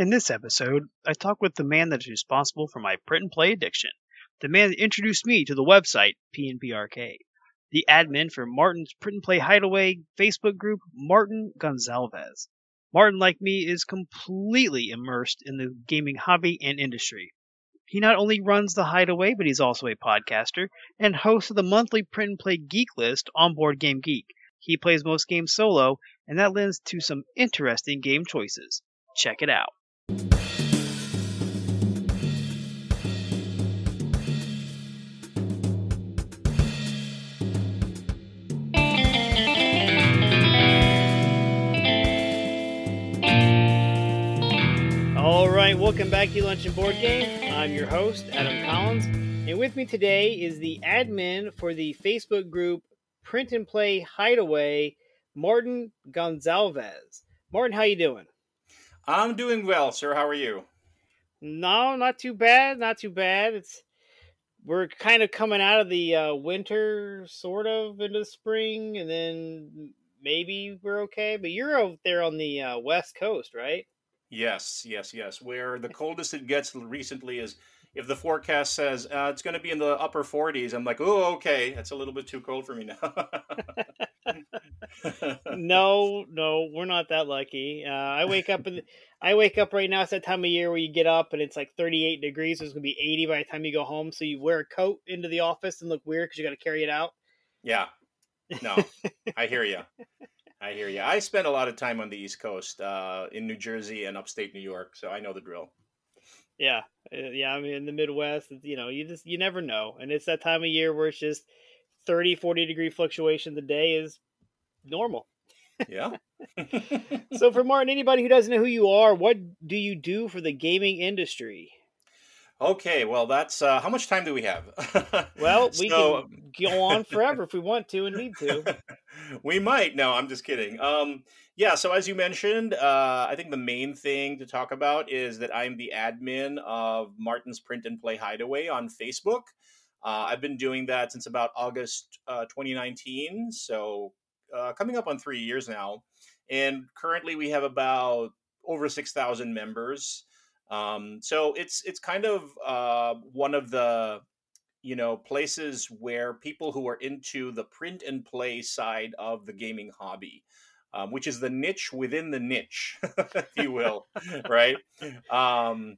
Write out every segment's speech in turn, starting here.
In this episode, I talk with the man that is responsible for my print and play addiction, the man that introduced me to the website PNP Arcade, the admin for Martin's Print and Play Hideaway Facebook group, Martin Gonzalez. Martin, like me, is completely immersed in the gaming hobby and industry. He not only runs the Hideaway, but he's also a podcaster and host of the monthly Print and Play Geek List on Board Game Geek. He plays most games solo, and that lends to some interesting game choices. Check it out. Welcome back to Lunch and Board Game. I'm your host, Adam Collins, and with me today is the admin for the Facebook group Print and Play Hideaway, Martin Gonzalez. Martin, how you doing? I'm doing well, sir. How are you? No, not too bad. Not too bad. It's we're kind of coming out of the uh, winter, sort of into the spring, and then maybe we're okay. But you're out there on the uh, west coast, right? Yes, yes, yes. Where the coldest it gets recently is if the forecast says uh, it's going to be in the upper 40s. I'm like, oh, okay, that's a little bit too cold for me now. no, no, we're not that lucky. Uh, I wake up and I wake up right now. It's that time of year where you get up and it's like 38 degrees. So it's gonna be 80 by the time you go home. So you wear a coat into the office and look weird because you got to carry it out. Yeah, no, I hear you. I hear you. I spent a lot of time on the East Coast, uh, in New Jersey and upstate New York, so I know the drill. Yeah, uh, yeah. I mean, in the Midwest, you know, you just you never know, and it's that time of year where it's just 30, 40 degree fluctuation. The day is normal. Yeah. so, for Martin, anybody who doesn't know who you are, what do you do for the gaming industry? Okay, well, that's uh, how much time do we have? well, we so, can go on forever if we want to and need to. we might. No, I'm just kidding. Um, yeah, so as you mentioned, uh, I think the main thing to talk about is that I'm the admin of Martin's Print and Play Hideaway on Facebook. Uh, I've been doing that since about August uh, 2019, so uh, coming up on three years now. And currently, we have about over 6,000 members. Um, so it's it's kind of uh, one of the you know places where people who are into the print and play side of the gaming hobby, um, which is the niche within the niche, if you will, right? Um,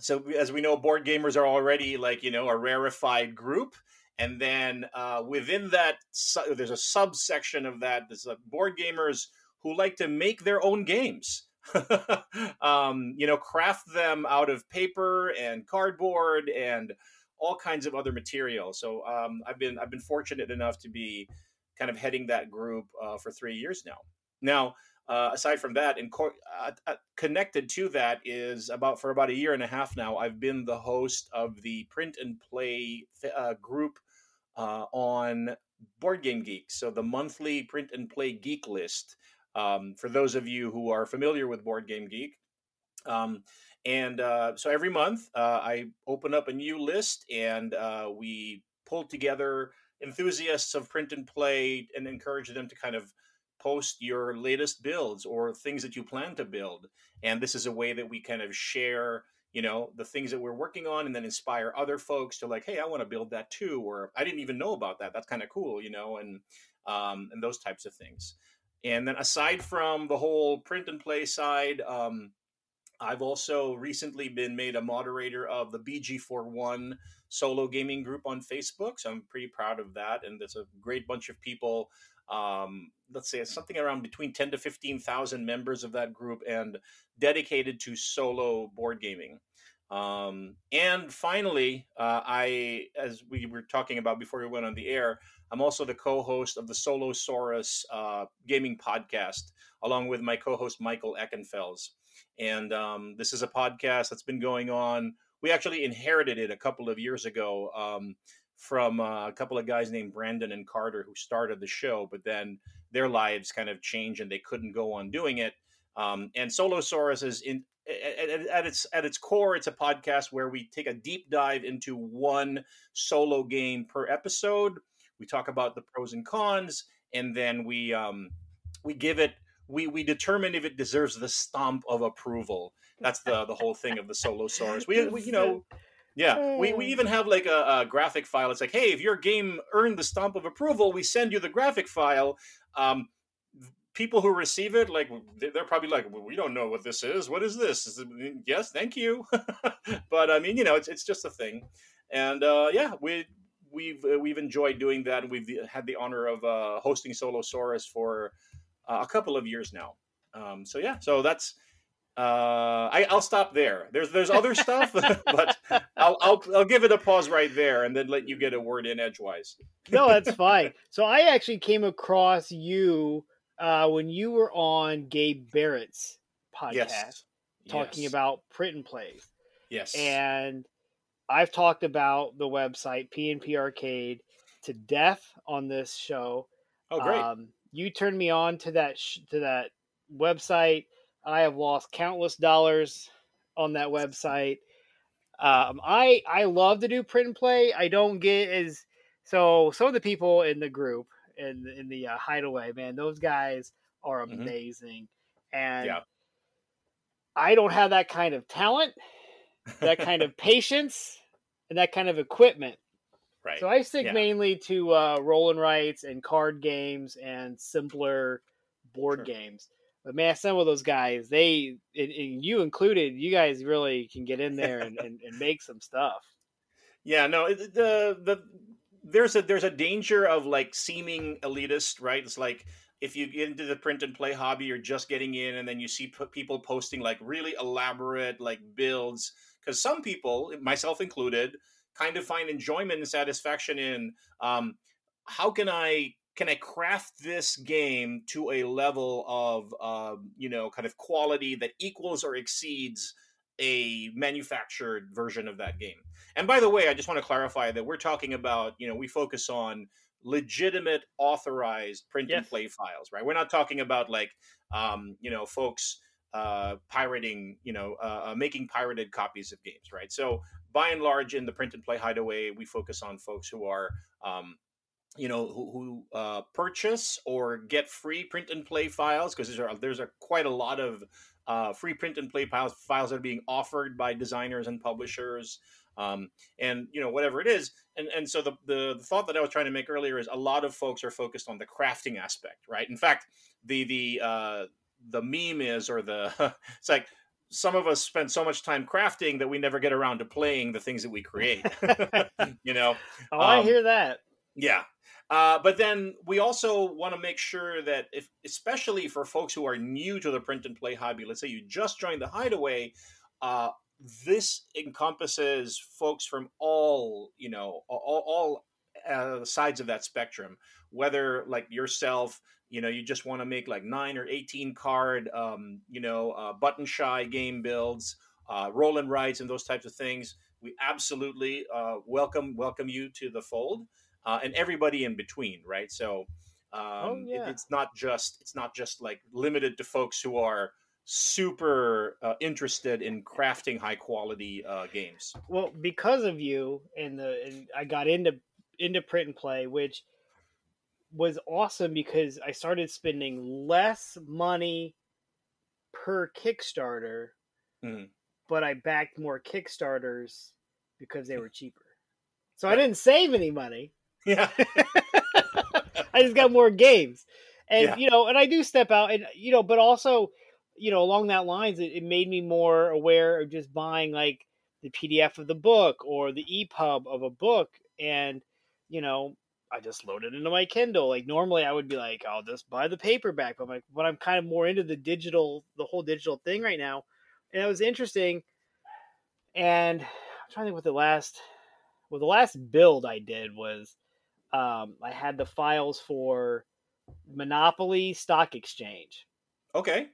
so as we know, board gamers are already like you know a rarefied group. And then uh, within that, su- there's a subsection of that. There's uh, board gamers who like to make their own games. um, you know, craft them out of paper and cardboard and all kinds of other material. So um, I've been I've been fortunate enough to be kind of heading that group uh, for three years now. Now, uh, aside from that, and co- uh, uh connected to that is about for about a year and a half now. I've been the host of the print and play uh, group uh, on Board Game Geek. So the monthly print and play geek list um, for those of you who are familiar with Board Game Geek. Um, and uh, so every month uh, I open up a new list and uh, we pull together enthusiasts of print and play and encourage them to kind of post your latest builds or things that you plan to build. And this is a way that we kind of share you know the things that we're working on and then inspire other folks to like hey i want to build that too or i didn't even know about that that's kind of cool you know and um, and those types of things and then aside from the whole print and play side, um, I've also recently been made a moderator of the BG41 solo gaming group on Facebook. So I'm pretty proud of that. And there's a great bunch of people. Um, let's say something around between 10 to 15,000 members of that group and dedicated to solo board gaming. Um, and finally, uh, I, as we were talking about before we went on the air, I'm also the co-host of the Solosaurus uh, gaming podcast, along with my co-host Michael Eckenfels. And um, this is a podcast that's been going on. We actually inherited it a couple of years ago um, from uh, a couple of guys named Brandon and Carter who started the show, but then their lives kind of changed and they couldn't go on doing it. Um, and Solosaurus is in at, at, its at its core, it's a podcast where we take a deep dive into one solo game per episode we talk about the pros and cons, and then we um, we give it we we determine if it deserves the stomp of approval. That's the the whole thing of the Solosaurus. We, we you know. Yeah, we, we even have like a, a, graphic file. It's like, hey, if your game earned the stamp of approval, we send you the graphic file. Um, people who receive it, like they're probably like, well, we don't know what this is. What is this? Is it, yes, thank you. but I mean, you know, it's it's just a thing, and uh, yeah, we we've uh, we've enjoyed doing that, we've had the honor of uh, hosting Solosaurus for uh, a couple of years now. Um, so yeah, so that's uh, I, will stop there. There's there's other stuff, but I'll, I'll I'll give it a pause right there, and then let you get a word in edgewise. no, that's fine. So I actually came across you uh, when you were on Gabe Barrett's podcast yes. talking yes. about print and play. Yes, and I've talked about the website PNP Arcade to death on this show. Oh, great! Um, you turned me on to that sh- to that website. I have lost countless dollars on that website. Um, I I love to do print and play. I don't get as so some of the people in the group in in the uh, hideaway, man, those guys are mm-hmm. amazing, mm-hmm. and yeah. I don't have that kind of talent, that kind of patience, and that kind of equipment. Right. So I stick yeah. mainly to uh, roll and writes and card games and simpler board sure. games. But man, some of those guys, they and, and you included, you guys really can get in there and, and, and make some stuff. Yeah, no, the the there's a there's a danger of like seeming elitist, right? It's like if you get into the print and play hobby, you're just getting in, and then you see people posting like really elaborate like builds. Because some people, myself included, kind of find enjoyment and satisfaction in um, how can I can I craft this game to a level of um, you know kind of quality that equals or exceeds a manufactured version of that game. And by the way, I just want to clarify that we're talking about you know we focus on legitimate authorized print yes. and play files, right? We're not talking about like um, you know folks uh, pirating, you know, uh, uh, making pirated copies of games, right? So by and large, in the print and play hideaway, we focus on folks who are, um, you know, who, who uh, purchase or get free print and play files because there's a, there's a quite a lot of uh, free print and play files files that are being offered by designers and publishers. Um, and you know whatever it is and and so the, the, the thought that i was trying to make earlier is a lot of folks are focused on the crafting aspect right in fact the the uh, the meme is or the it's like some of us spend so much time crafting that we never get around to playing the things that we create. you know, oh, um, I hear that. Yeah. Uh, but then we also want to make sure that if, especially for folks who are new to the print and play hobby, let's say you just joined the hideaway, uh, this encompasses folks from all, you know, all, all uh, sides of that spectrum, whether like yourself, you know you just want to make like 9 or 18 card um, you know uh, button shy game builds uh, roll and writes and those types of things we absolutely uh, welcome welcome you to the fold uh, and everybody in between right so um, oh, yeah. it, it's not just it's not just like limited to folks who are super uh, interested in crafting high quality uh, games well because of you and the and i got into into print and play which was awesome because I started spending less money per Kickstarter, mm. but I backed more Kickstarters because they were cheaper. So I didn't save any money. Yeah. I just got more games. And yeah. you know, and I do step out and you know, but also, you know, along that lines it, it made me more aware of just buying like the PDF of the book or the EPUB of a book and you know, I just load it into my Kindle. Like normally I would be like, I'll just buy the paperback, but I'm like, but I'm kind of more into the digital, the whole digital thing right now. And it was interesting. And I'm trying to think what the last, well, the last build I did was, um, I had the files for Monopoly Stock Exchange. Okay.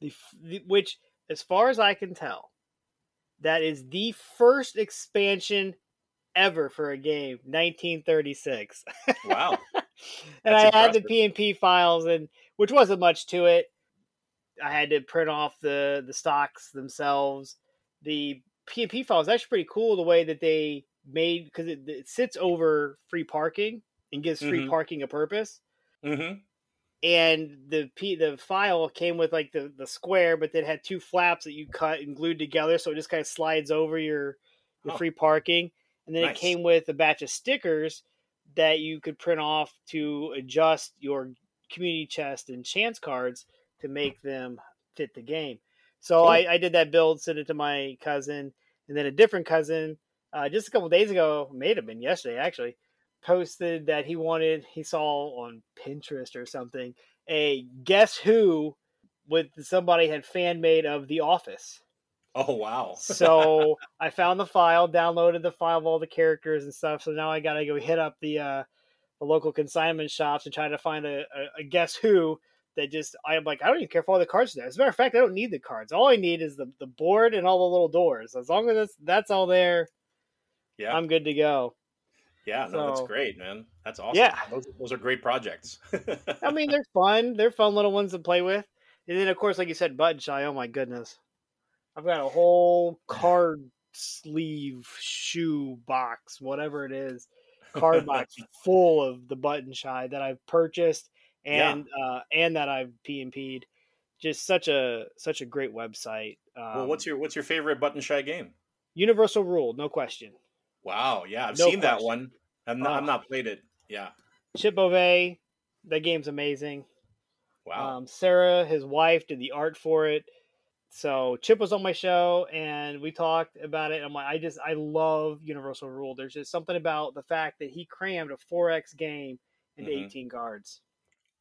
The, the which, as far as I can tell, that is the first expansion ever for a game, 1936. Wow. and I impressive. had the PNP files, and which wasn't much to it. I had to print off the the stocks themselves. The PNP file is actually pretty cool the way that they made because it, it, sits over free parking and gives free mm-hmm. parking a purpose. Mm-hmm. and the p the file came with like the the square, but then had two flaps that you cut and glued together, so it just kind of slides over your your Oh. free parking. And then Nice. it came with a batch of stickers that you could print off to adjust your community chest and chance cards to make them fit the game. So Cool. I, I did that build, sent it to my cousin, and then a different cousin uh, just a couple days ago, may have been yesterday actually, posted that he wanted he saw on Pinterest or something a guess who with somebody had fan made of The Office. Oh wow. So I found the file, downloaded the file of all the characters and stuff. So now I gotta go hit up the uh, the local consignment shops and try to find a, a, a guess who that just I'm like I don't even care for all the cards are there. As a matter of fact, I don't need the cards. All I need is the, the board and all the little doors. As long as that's that's all there, yeah. I'm good to go. yeah. No, that's great, man. That's awesome. Yeah. Those, those are great projects. I mean, they're fun. They're fun little ones to play with. And then, of course, like you said, button shy. Oh my goodness, I've got a whole card sleeve shoe box, whatever it is, card box full of the button shy that I've purchased and uh, and that I've PNP'd. Just such a such a great website. Um, well, what's your what's your favorite button shy game? universal rule? No question. Wow. Yeah, I've No seen that one. I've not, I've Oh. not played it. Yeah. Chip Beauvais, that game's amazing. Wow. Um, Sarah, his wife, did the art for it. So Chip was on my show and we talked about it. I'm like, I just I love Universal Rule. There's just something about the fact that he crammed a 4X game into Mhm. 18 cards.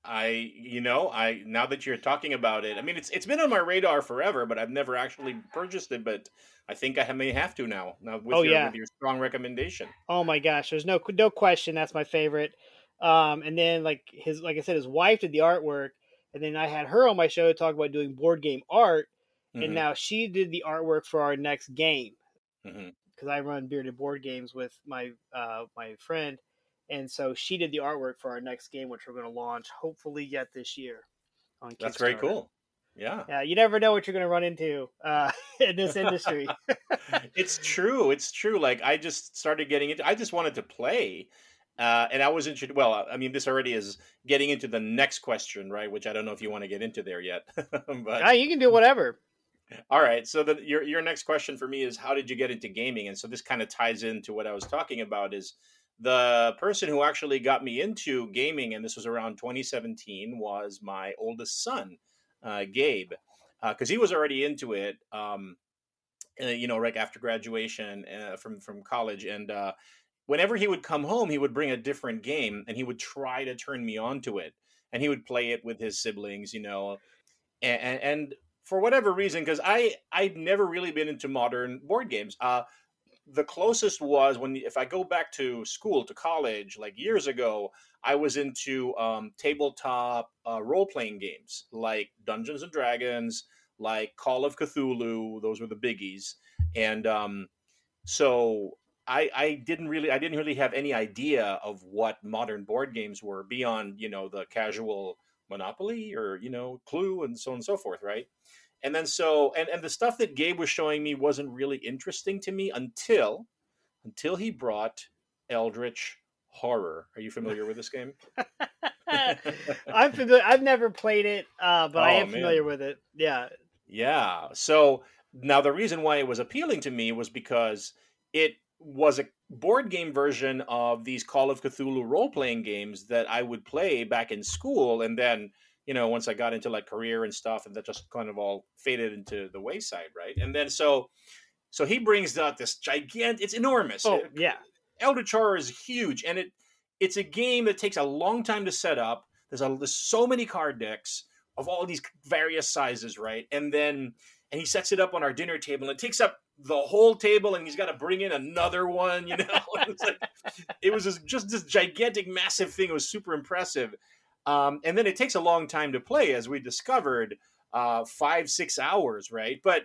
I, you know, I now that you're talking about it, I mean, it's it's been on my radar forever, but I've never actually purchased it. But I think I may have to now. Now with Oh, your yeah. with your strong recommendation. Oh my gosh, there's no no question that's my favorite. Um, and then like his like I said, his wife did the artwork, and then I had her on my show to talk about doing board game art, Mhm, and now she did the artwork for our next game. because I run bearded board games with my uh, my friend, and so she did the artwork for our next game, which we're going to launch hopefully yet this year. On That's very cool. Yeah. Yeah, you never know what you're going to run into uh, in this industry. it's true. It's true. Like I just started getting into. I just wanted to play, uh, and I was interested. Well, I mean, this already is getting into the next question, right? Which I don't know if you want to get into there yet. but Ah, you can do whatever. all right. So the, your your next question for me is how did you get into gaming? And so this kind of ties into what I was talking about. Is the person who actually got me into gaming, and this was around 2017, was my oldest son, uh, Gabe, because he was already into it. Um, uh, you know, right after graduation uh, from from college, and uh, whenever he would come home, he would bring a different game, and he would try to turn me onto it, and he would play it with his siblings, you know, and, and, and for whatever reason, because I I'd never really been into modern board games. Uh, the closest was when if I go back to school to college, like years ago, I was into um, tabletop uh, role playing games like Dungeons and Dragons, like Call of Cthulhu. Those were the biggies, and um, so I, I didn't really I didn't really have any idea of what modern board games were beyond you know the casual Monopoly or you know Clue and so on and so forth, right? And then so and and the stuff that Gabe was showing me wasn't really interesting to me until until he brought Eldritch Horror. Are you familiar with this game? I'm familiar. I've never played it, uh, but I Oh, am man. familiar with it. Yeah. Yeah. So now the reason why it was appealing to me was because it was a board game version of these Call of Cthulhu role playing games that I would play back in school. And then, you know, once I got into like career and stuff, and that just kind of all faded into the wayside, right? And then so. So he brings out this gigantic. It's enormous. Oh yeah. Eldritch Horror is huge, and it it's a game that takes a long time to set up. There's a there's so many card decks of all these various sizes, right? And then and he sets it up on our dinner table, and it takes up the whole table, and he's got to bring in another one. You know, it's like it was this, just this gigantic, massive thing. It was super impressive. Um, and then it takes a long time to play, as we discovered, uh, five six hours, right? But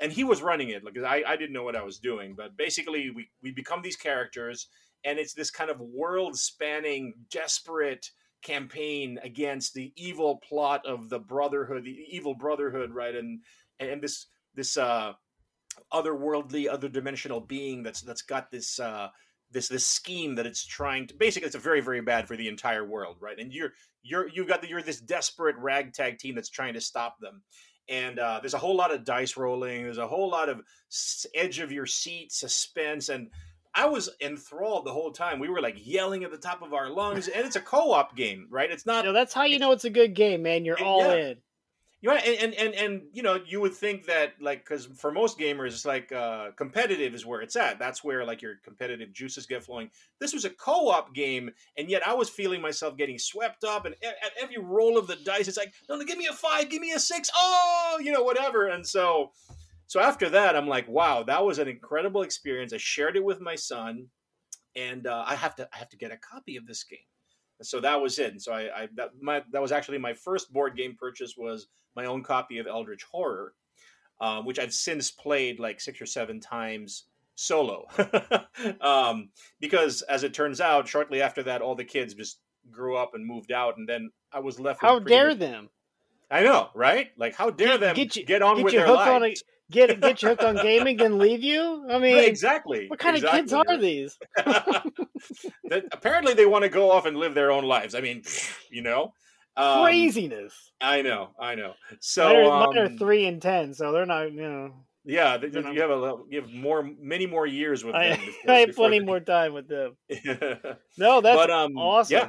and he was running it because I, I didn't know what I was doing. But basically, we, we become these characters, and it's this kind of world spanning, desperate campaign against the evil plot of the Brotherhood, the evil Brotherhood, right? And and this this uh, otherworldly, other dimensional being that's that's got this uh, this this scheme that it's trying to basically it's a very very bad for the entire world right? And you're you're you've got the, you're this desperate ragtag team that's trying to stop them. And uh, there's a whole lot of dice rolling. There's a whole lot of edge of your seat suspense. And i was enthralled the whole time. We were like yelling at the top of our lungs. And it's a co-op game right? It's not you know, that's how you know it's a good game man. You're all yeah. in you and, and and and you know, you would think that like because for most gamers, it's like uh, competitive is where it's at. That's where like your competitive juices get flowing. This was a co-op game, and yet I was feeling myself getting swept up. And at, at every roll of the dice, it's like, no, no, give me a five, give me a six, oh, you know, whatever. And so, so after that, I'm like, wow, that was an incredible experience. I shared it with my son, and uh, I have to I have to get a copy of this game. And so that was it. And so I, I that my that was actually my first board game purchase was my own copy of Eldritch Horror, uh, which I've since played like six or seven times solo. um, because as it turns out, shortly after that, all the kids just grew up and moved out, and then I was left. How dare much... them? I know, right? Like, how dare get, them get, you, get on get with you their hooked lives? On a, get get you hooked on gaming, then leave you? I mean, exactly. What kind exactly. of kids are these? that, apparently, they want to go off and live their own lives. I mean, you know, um, craziness. I know, I know. So mine are, um, mine are three and ten, so they're not. You know. Yeah, they, you have a you have more, many more years with I, them. Before, I have plenty they... more time with them. no, that's but, um, awesome. Yeah.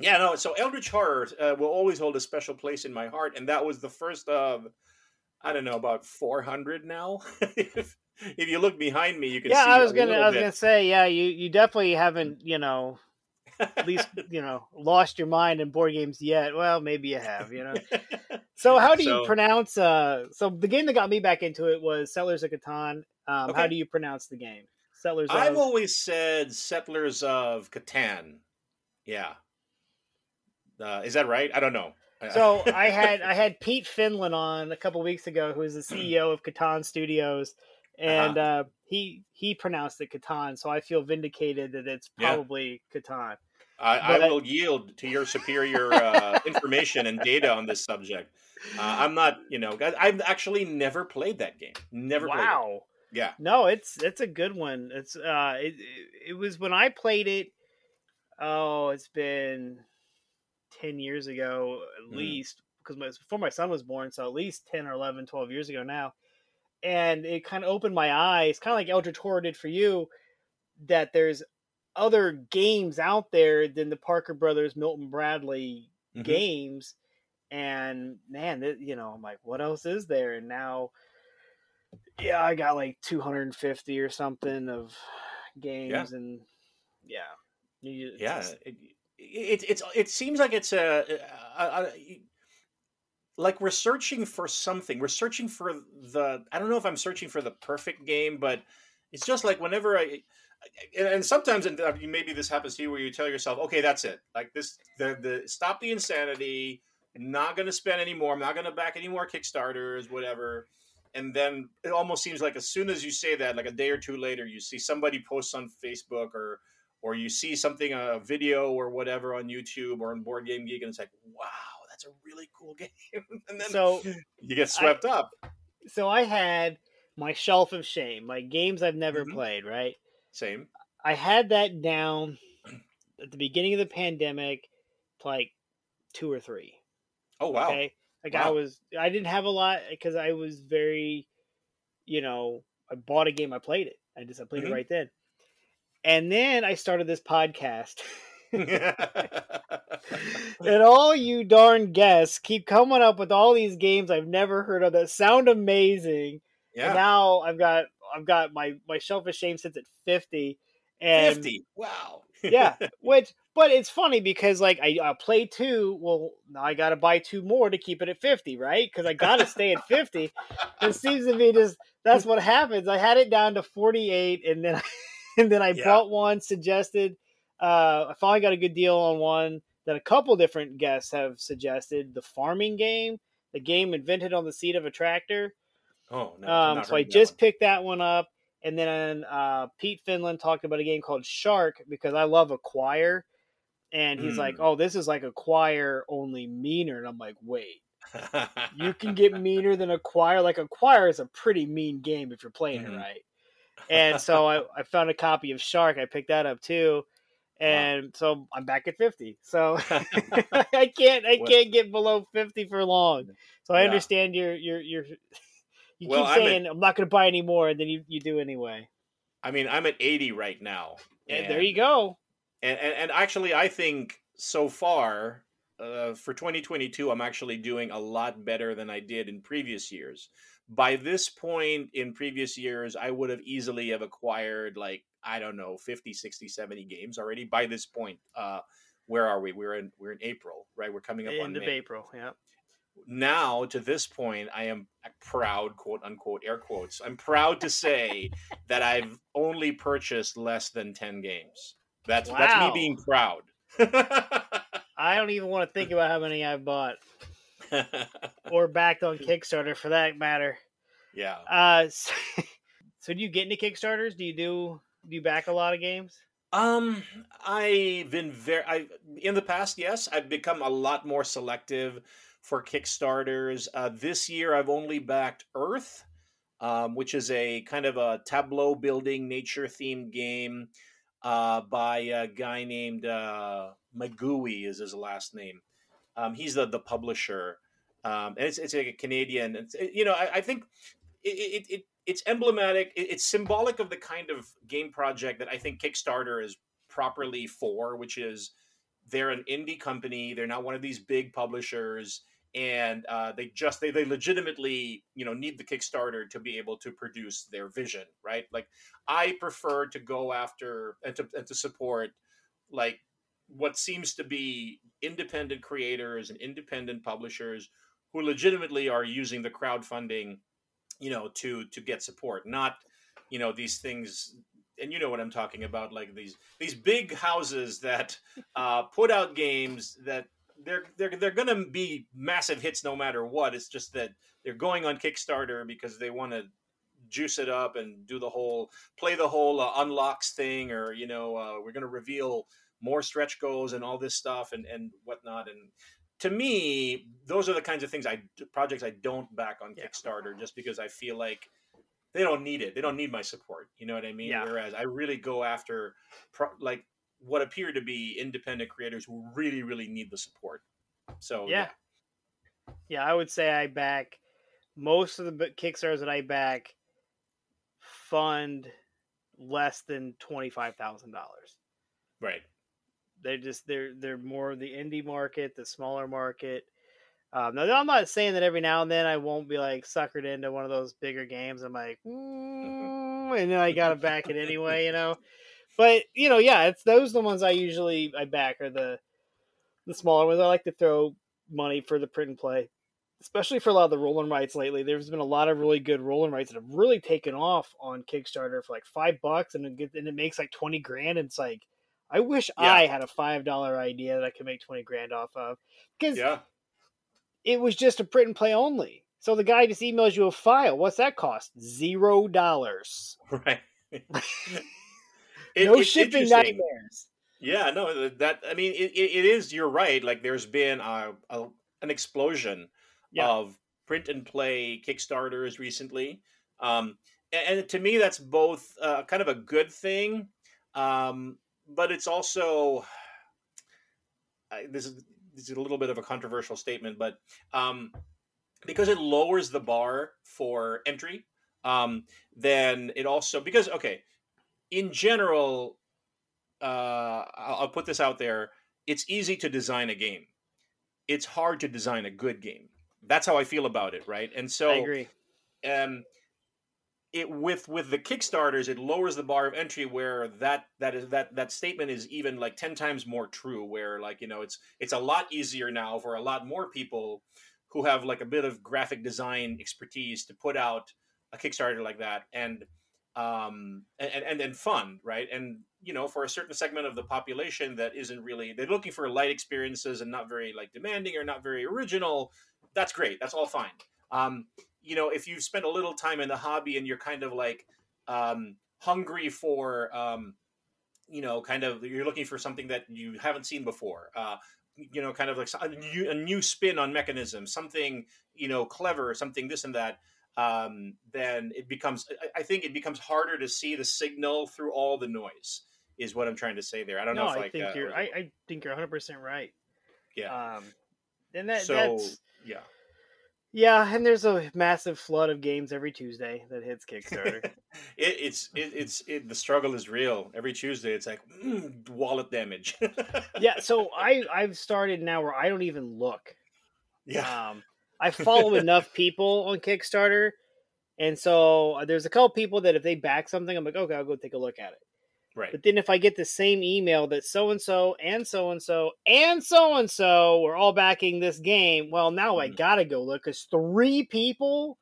Yeah, no. So Eldritch Horror uh, will always hold a special place in my heart, and that was the first of, I don't know, about four hundred now. if, if you look behind me, you can. Yeah, see I was gonna, I was bit. gonna say, yeah, you you definitely haven't, you know, at least you know, lost your mind in board games yet. Well, maybe you have, you know. so how do you So- pronounce? uh So the game that got me back into it was Settlers of Catan. Um, How do you pronounce the game? Settlers. Of... I've always said Settlers of Catan. Yeah. Uh, is that right? I don't know. So I had I had Pete Fenlon on a couple weeks ago, who is the CEO of Catan Studios, and uh he he pronounced it Catan. So I feel vindicated that it's Yeah. probably Catan. I, I will yield to your superior uh, information and data on this subject. Uh, I'm not, you know, guys, I've actually never played that game. Never. Wow. Yeah. No, it's it's a good one. It's uh it it was when I played it oh, it's been 10 years ago at Mhm. least because my, before my son was born, so at least 10 or 11, 12 years ago now. And it kind of opened my eyes, kind of like Eldritch Horror did for you, that there's other games out there than the Parker Brothers, Milton Bradley Mhm. games. And man, th- you know, I'm like, what else is there? And now, yeah, I got like 250 or something of games, and yeah, you, Yeah. It, it, it's, it seems like it's a, a, a, a- like we're searching for something. We're searching for the, I don't know if I'm searching for the perfect game, but it's just like whenever I, and, sometimes and uh, maybe this happens to you where you tell yourself, okay, that's it. Like this, the the stop the insanity. I'm Not going to spend any more. I'm not going to back any more Kickstarters, whatever. And then it almost seems like as soon as you say that, like a day or two later, you see somebody posts on Facebook or or you see something a video or whatever on YouTube or on Board Game Geek, and it's like, wow, that's a really cool game. and then so you get swept up. so I had my shelf of shame, like games I've never Mhm. played. Right, Same. I had that down at the beginning of the pandemic, to like two or three. Oh wow. Okay, like I was, I didn't have a lot because I was very, you know, I bought a game, I played it, I just I played Mhm. it right then, and then I started this podcast. and all you darn guests keep coming up with all these games I've never heard of that sound amazing. And yeah. now I've got I've got my my shelf of shame sits at fifty, and Fifty. Wow. yeah, which but it's funny because like I I play two. Well, now I got to buy two more to keep it at fifty, right? Because I got to stay at fifty. It seems to be just that's what happens. I had it down to forty eight, and then and then I Yeah. bought one suggested. Uh, I finally got a good deal on one that a couple different guests have suggested. The farming game, the game invented on the seat of a tractor. Oh no. Um, so I just one. picked that one up, and then uh, Pete Fenlon talked about a game called Shark because I love Acquire, and he's like, Mm. "Oh, this is like Acquire only meaner," and I'm like, "Wait, you can get meaner than Acquire. Like Acquire is a pretty mean game if you're playing Mhm. it right." And so I, I found a copy of Shark. I picked that up too, and wow. so I'm back at fifty. So I can't I can't get below fifty for long. So I yeah. understand your your your. You well, keep saying I'm, at, I'm not going to buy any more, and then you, you do anyway. I mean, I'm at 80 right now. And, and there you go. And, and, and actually, I think so far uh, for 2022, I'm actually doing a lot better than I did in previous years. By this point in previous years, I would have easily have acquired like I don't know 50, 60, 70 games already. By this point, uh, where are we? We're in we're in April, right? We're coming up End on May. of April. Yeah. Now to this point, I am proud, quote unquote, air quotes. I'm proud to say that I've only purchased less than ten games. That's wow. that's me being proud. I don't even want to think about how many I've bought or backed on Kickstarter for that matter. Yeah. Uh, so, so, do you get into Kickstarters? Do you do do you back a lot of games? Um, I've been very. I in the past, yes, I've become a lot more selective for Kickstarters. Uh, this year, I've only backed Earth, um, which is a kind of a tableau building, nature themed game uh, by a guy named uh, Magui is his last name. Um, he's the the publisher, um, and it's it's like a Canadian. It's, it, you know, I, I think it, it, it it's emblematic. it's symbolic of the kind of game project that I think Kickstarter is properly for, which is they're an indie company. They're not one of these big publishers and uh, they just they, they legitimately you know need the kickstarter to be able to produce their vision right like i prefer to go after and to, and to support like what seems to be independent creators and independent publishers who legitimately are using the crowdfunding you know to to get support not you know these things and you know what i'm talking about like these these big houses that uh, put out games that they're they're they're going to be massive hits no matter what. It's just that they're going on Kickstarter because they want to juice it up and do the whole play the whole uh, unlocks thing, or you know, uh, we're going to reveal more stretch goals and all this stuff and and whatnot. And to me, those are the kinds of things I projects I don't back on yeah. Kickstarter just because I feel like they don't need it. They don't need my support. You know what I mean? Yeah. Whereas I really go after pro- like what appear to be independent creators who really, really need the support. So yeah, yeah, yeah I would say I back most of the Kickstarters that I back fund less than twenty five thousand dollars. Right. They're just they're they're more the indie market, the smaller market. Um, now I'm not saying that every now and then I won't be like suckered into one of those bigger games. I'm like, mm, and then I gotta back it anyway, you know. But you know, yeah, it's those the ones I usually I back are the the smaller ones. I like to throw money for the print and play, especially for a lot of the roll and writes lately. There's been a lot of really good roll and writes that have really taken off on Kickstarter for like five bucks, and it, and it makes like twenty grand. And it's like, I wish yeah. I had a five dollar idea that I could make twenty grand off of, because yeah. it was just a print and play only. So the guy just emails you a file. What's that cost? Zero dollars. Right. It, no shipping nightmares. Yeah, no, that I mean, it, it is. You're right. Like, there's been a, a an explosion yeah. of print and play Kickstarters recently, um, and, and, to me, that's both uh, kind of a good thing, um, but it's also this is this is a little bit of a controversial statement, but um, because it lowers the bar for entry, um, then it also because okay in general, uh, I'll, I'll put this out there. It's easy to design a game. It's hard to design a good game. That's how I feel about it, right? And so I agree. Um, it with with the kickstarters it lowers the bar of entry where that that is that that statement is even like 10 times more true where like you know it's it's a lot easier now for a lot more people who have like a bit of graphic design expertise to put out a kickstarter like that and um, and, and and fun, right? And you know, for a certain segment of the population that isn't really they're looking for light experiences and not very like demanding or not very original. That's great. That's all fine. Um, you know, if you've spent a little time in the hobby and you're kind of like um, hungry for, um, you know, kind of you're looking for something that you haven't seen before. Uh, you know, kind of like a new, a new spin on mechanism, something you know clever, something this and that um, then it becomes. I think it becomes harder to see the signal through all the noise. Is what I'm trying to say there. I don't no, know if I like, think uh, you're. I, I think you're 100 percent right. yeah. Um, and that so that's yeah. Yeah, and there's a massive flood of games every Tuesday that hits Kickstarter. it, it's it, it's it, the struggle is real. Every Tuesday, it's like mm, wallet damage. yeah, so I I've started now where I don't even look. yeah, Um, I follow enough people on Kickstarter, and so uh, there's a couple people that if they back something, I'm like, okay, I'll go take a look at it. Right. But then if I get the same email that so and so and so and so and so and so were all backing this game, well, now I Mhm. gotta go look because three people.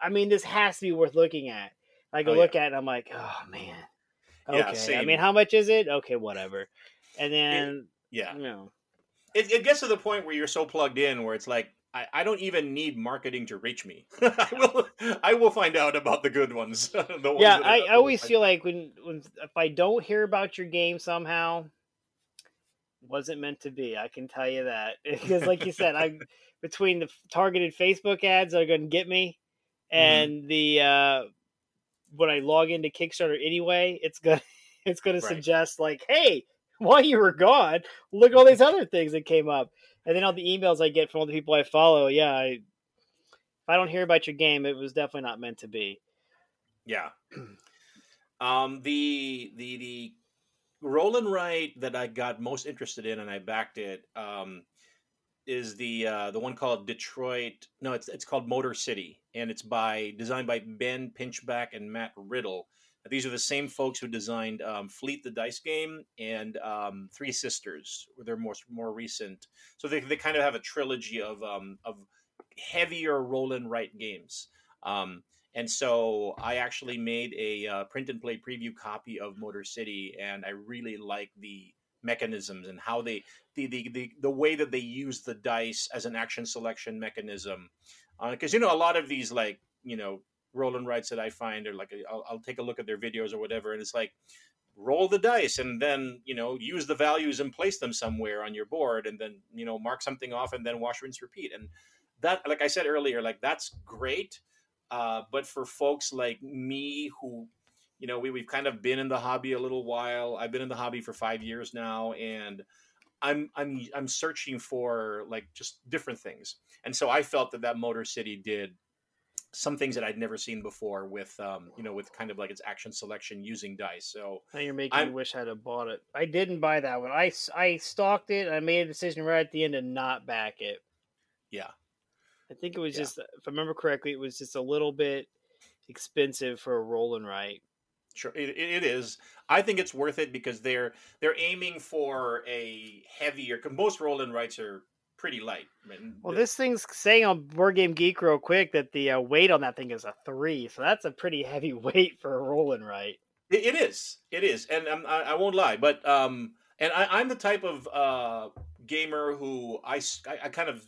I mean, this has to be worth looking at. I go Oh, look at it, and I'm like, oh man. Okay. Yeah, I mean, how much is it? Okay, whatever. And then Yeah, you know, it, it gets to the point where you're so plugged in where it's like I, I don't even need marketing to reach me. I will I will find out about the good ones. the ones yeah, I, I always feel like when when if I don't hear about your game somehow, wasn't meant to be. I can tell you that because, like you said, I between the targeted Facebook ads that are going to get me and the uh, when I log into Kickstarter anyway, it's gonna it's gonna Right. suggest like, hey, while you were gone, look at all these other things that came up, and then all the emails I get from all the people I follow. Yeah, I, if I don't hear about your game, it was definitely not meant to be. Yeah. Um, the the the roll and write that I got most interested in and I backed it um, is the uh, the one called Detroit. No, it's it's called Motor City, and it's by designed by Ben Pinchback and Matt Riddle. These are the same folks who designed um, Fleet the Dice Game and um, Three Sisters, were their more more recent. So they, they kind of have a trilogy of um, of heavier roll and write games. Um, and so I actually made a uh, print and play preview copy of Motor City, and I really like the mechanisms and how they the the the, the way that they use the dice as an action selection mechanism. Because you know a lot of these like you know roll and writes that I find or like I'll, I'll take a look at their videos or whatever, and it's like roll the dice and then you know use the values and place them somewhere on your board, and then you know mark something off and then wash rinse repeat. And that like i said earlier like that's great uh, but for folks like me who you know we, we've kind of been in the hobby a little while. I've been in the hobby for five years now and i'm i'm i'm searching for like just different things. And so i felt that that motor city did some things that i'd never seen before with um you know with kind of like its action selection using dice so Now you're making I'm- me wish I'd have bought it. I didn't buy that one. I I stalked it. And I made a decision right at the end to not back it. yeah I think it was Yeah. just, if I remember correctly, it was just a little bit expensive for a roll and write. Sure, it, it is. I think it's worth it because they're they're aiming for a heavier. Most roll and writes are pretty light. I mean, Well, this thing's saying on Board Game Geek real quick that the uh, weight on that thing is a three, so that's a pretty heavy weight for a roll and write. It, it is. It is, and um, I, I won't lie. But um, and I, I'm the type of uh gamer who I I kind of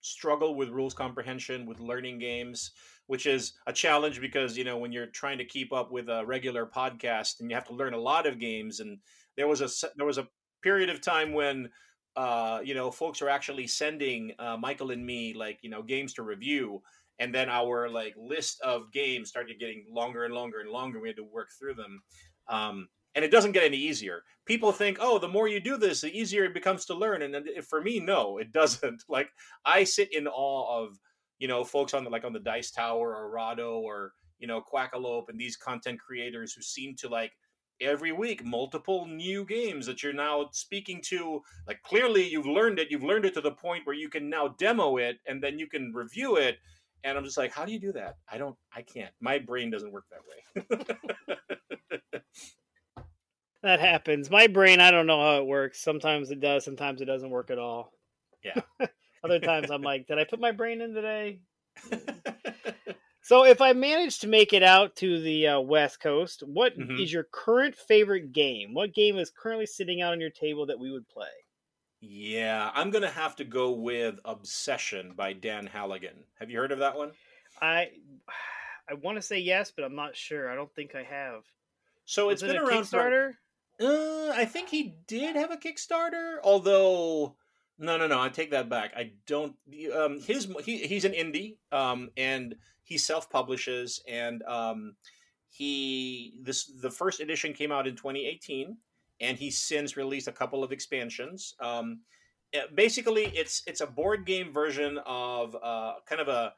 struggle with rules comprehension with learning games, which is a challenge because you know when you're trying to keep up with a regular podcast and you have to learn a lot of games. And there was a there was a period of time when uh, you know folks are actually sending uh, Michael and me like you know games to review and then our like list of games started getting longer and longer and longer. We had to work through them, um, and it doesn't get any easier. People think, oh, the more you do this, the easier it becomes to learn. And for me, no, it doesn't. Like I sit in awe of you know folks on the like on the Dice Tower or Rahdo or you know Quackalope and these content creators who seem to like every week multiple new games that you're now speaking to like clearly you've learned it you've learned it to the point where you can now demo it and then you can review it and I'm just like, how do you do that? I don't, I can't. My brain doesn't work that way. That happens. My brain, I don't know how it works. Sometimes it does, sometimes it doesn't work at all. Yeah. Other times I'm like, did I put my brain in today? So if I manage to make it out to the uh, West Coast, what is Mhm. your current favorite game? What game is currently sitting out on your table that we would play? yeah, I'm gonna have to go with Obsession by Dan Hallagan. Have you heard of that one? I I want to say yes, but I'm not sure. I don't think I have. So it's it been a around for. Kickstarter? Uh, I think he did have a Kickstarter, although no, no, no. I take that back. I don't. Um, his he, he's an indie, um, and he self publishes, and um, he this the first edition came out in 2018, and he's since released a couple of expansions. Um, eh, basically, it's it's a board game version of uh, kind of a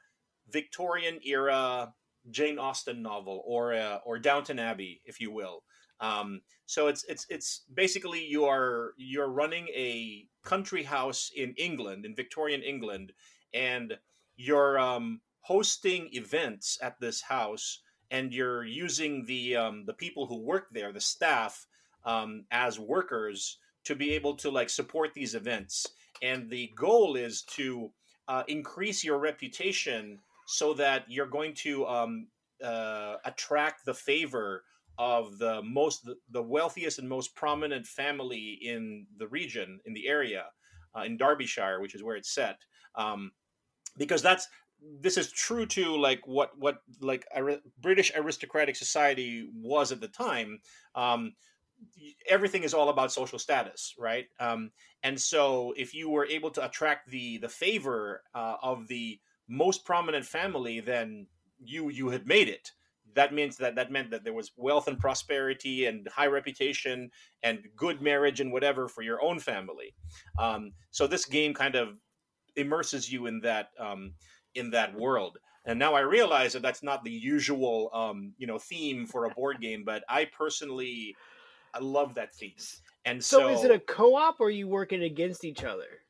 Victorian era Jane Austen novel or uh, or Downton Abbey, if you will. Um, so it's it's it's basically you are you're running a country house in England, in Victorian England, and you're um, hosting events at this house, and you're using the um, the people who work there, the staff, um, as workers to be able to like support these events. And the goal is to uh, increase your reputation so that you're going to um, uh, attract the favor of the most the wealthiest and most prominent family in the region in the area uh, in Derbyshire, which is where it's set. Um, because that's this is true to like what what like British aristocratic society was at the time. Um, everything is all about social status, right? Um, and so if you were able to attract the the favor uh, of the most prominent family, then you you had made it. That means that that meant that there was wealth and prosperity and high reputation and good marriage and whatever for your own family. Um, so this game kind of immerses you in that um, in that world. And now I realize that that's not the usual um, you know theme for a board game, but I personally I love that theme. And so, so is it a co-op or are you working against each other?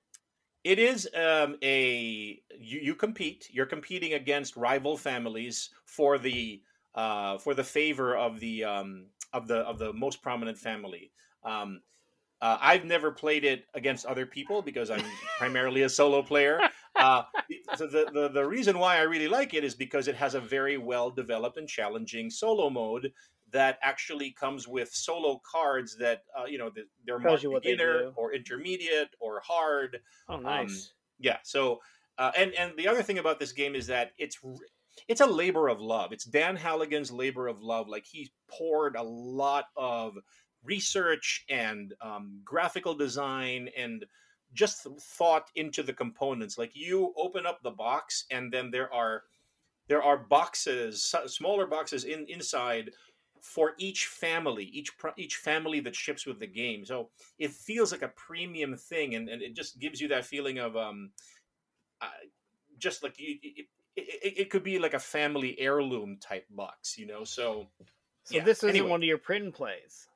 It is um, a you, you compete. You're competing against rival families for the uh, for the favor of the um, of the of the most prominent family. Um, uh, I've never played it against other people because I'm primarily a solo player. Uh, so the, the the reason why I really like it is because it has a very well developed and challenging solo mode that actually comes with solo cards that uh, you know they're more beginner or intermediate or hard. Oh, um, nice. Um, yeah. So uh, and and the other thing about this game is that it's it's a labor of love. It's Dan Hallagan's labor of love. Like he poured a lot of research and um, graphical design and just thought into the components. Like you open up the box and then there are there are boxes, smaller boxes in inside for each family, each each family that ships with the game. So it feels like a premium thing, and, and it just gives you that feeling of um, uh, just like it, it, it, it, could be like a family heirloom type box, you know. So, so yeah. this isn't anyway. one of your print plays.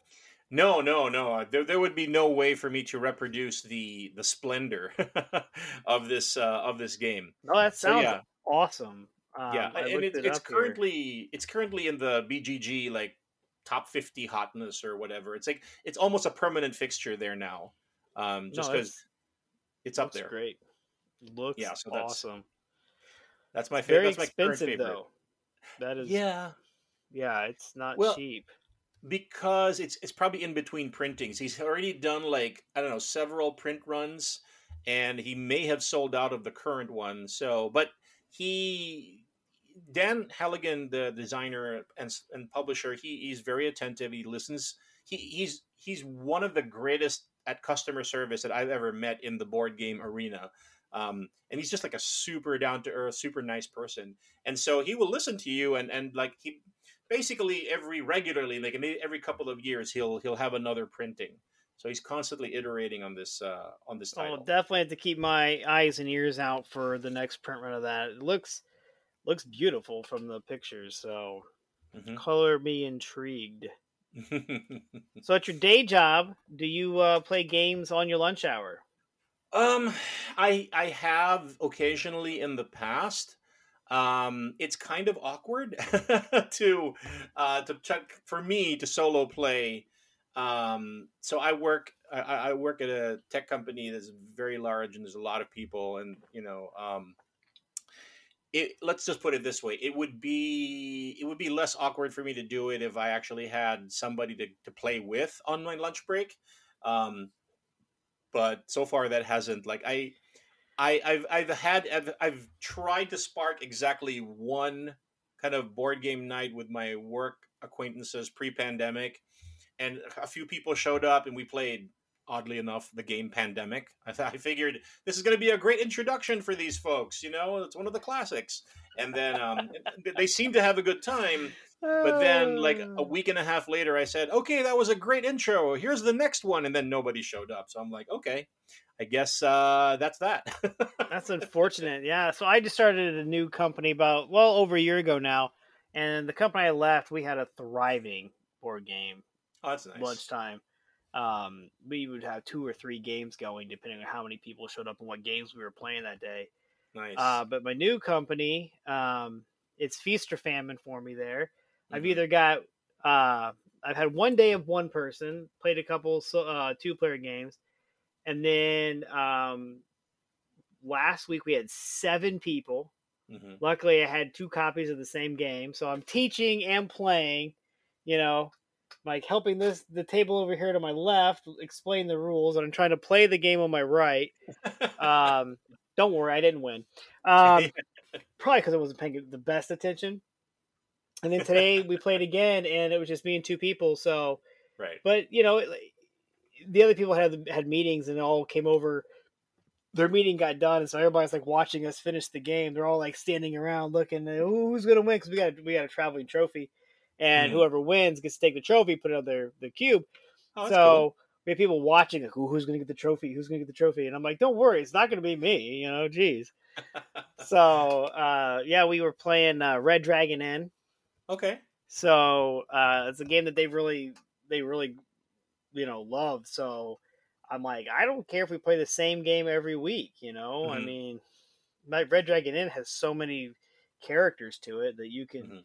No, no, no. There, there would be no way for me to reproduce the the splendor of this uh, of this game. No, that sounds so, yeah. awesome. Um, yeah, and it, it's currently here. it's currently in the BGG like top fifty hotness or whatever. It's like it's almost a permanent fixture there now, um, just because no, it's, up there. Great, looks yeah, so that's, awesome. That's my favorite. Very expensive though. That is yeah, yeah. It's not well, cheap because it's it's probably in between printings. He's already done like I don't know several print runs, and he may have sold out of the current one. So, but he Dan Hallagan, the designer and, and publisher, he, he's very attentive. He listens. He, he's he's one of the greatest at customer service that I've ever met in the board game arena. Um, and he's just like a super down to earth, super nice person. And so he will listen to you and and like he basically every regularly, like every couple of years, he'll he'll have another printing. So he's constantly iterating on this uh, on this title. I'll definitely have to keep my eyes and ears out for the next print run of that. It looks looks beautiful from the pictures, so mm-hmm. color me intrigued. so at your day job, do you uh, play games on your lunch hour? Um, I I have occasionally in the past. Um, it's kind of awkward to uh, to check for me to solo play. Um, so I work I, I work at a tech company that's very large and there's a lot of people and you know um, it, let's just put it this way it would be it would be less awkward for me to do it if i actually had somebody to, to play with on my lunch break um, but so far that hasn't like i i i've i've had I've, I've tried to spark exactly one kind of board game night with my work acquaintances pre-pandemic and a few people showed up and we played oddly enough, the game Pandemic. I, th- I figured this is going to be a great introduction for these folks. You know, it's one of the classics. and then um, they seem to have a good time. But then, like a week and a half later, I said, "Okay, that was a great intro. Here's the next one," and then nobody showed up. So I'm like, "Okay, I guess uh, that's that." that's unfortunate. Yeah. So I just started a new company about well over a year ago now, and the company I left, we had a thriving board game. Oh, that's nice. Lunchtime. Um, we would have two or three games going, depending on how many people showed up and what games we were playing that day. Nice. Uh, but my new company, um, it's feast or famine for me there. Mm-hmm. I've either got uh, I've had one day of one person, played a couple uh, two player games, and then um, last week we had seven people. Mm-hmm. Luckily, I had two copies of the same game, so I'm teaching and playing. You know, like helping this the table over here to my left explain the rules, and I'm trying to play the game on my right. um, don't worry, I didn't win. Um, probably because I wasn't paying the best attention. And then today we played again, and it was just me and two people. So, right. But you know, the other people had had meetings and all came over. Their meeting got done, and so everybody's like watching us finish the game. They're all like standing around looking, who's gonna win? Because we got we got a traveling trophy, and mm-hmm. whoever wins gets to take the trophy, put it on their the cube. Oh, so cool. we have people watching, like, who's gonna get the trophy? Who's gonna get the trophy? And I'm like, don't worry, it's not gonna be me. You know, jeez. so uh, yeah, we were playing uh, Red Dragon Inn Okay. So uh, it's a game that they've really they really you know love. So I'm like, I don't care if we play the same game every week. You know, mm-hmm. I mean, my Red Dragon Inn has so many characters to it that you can, mm-hmm.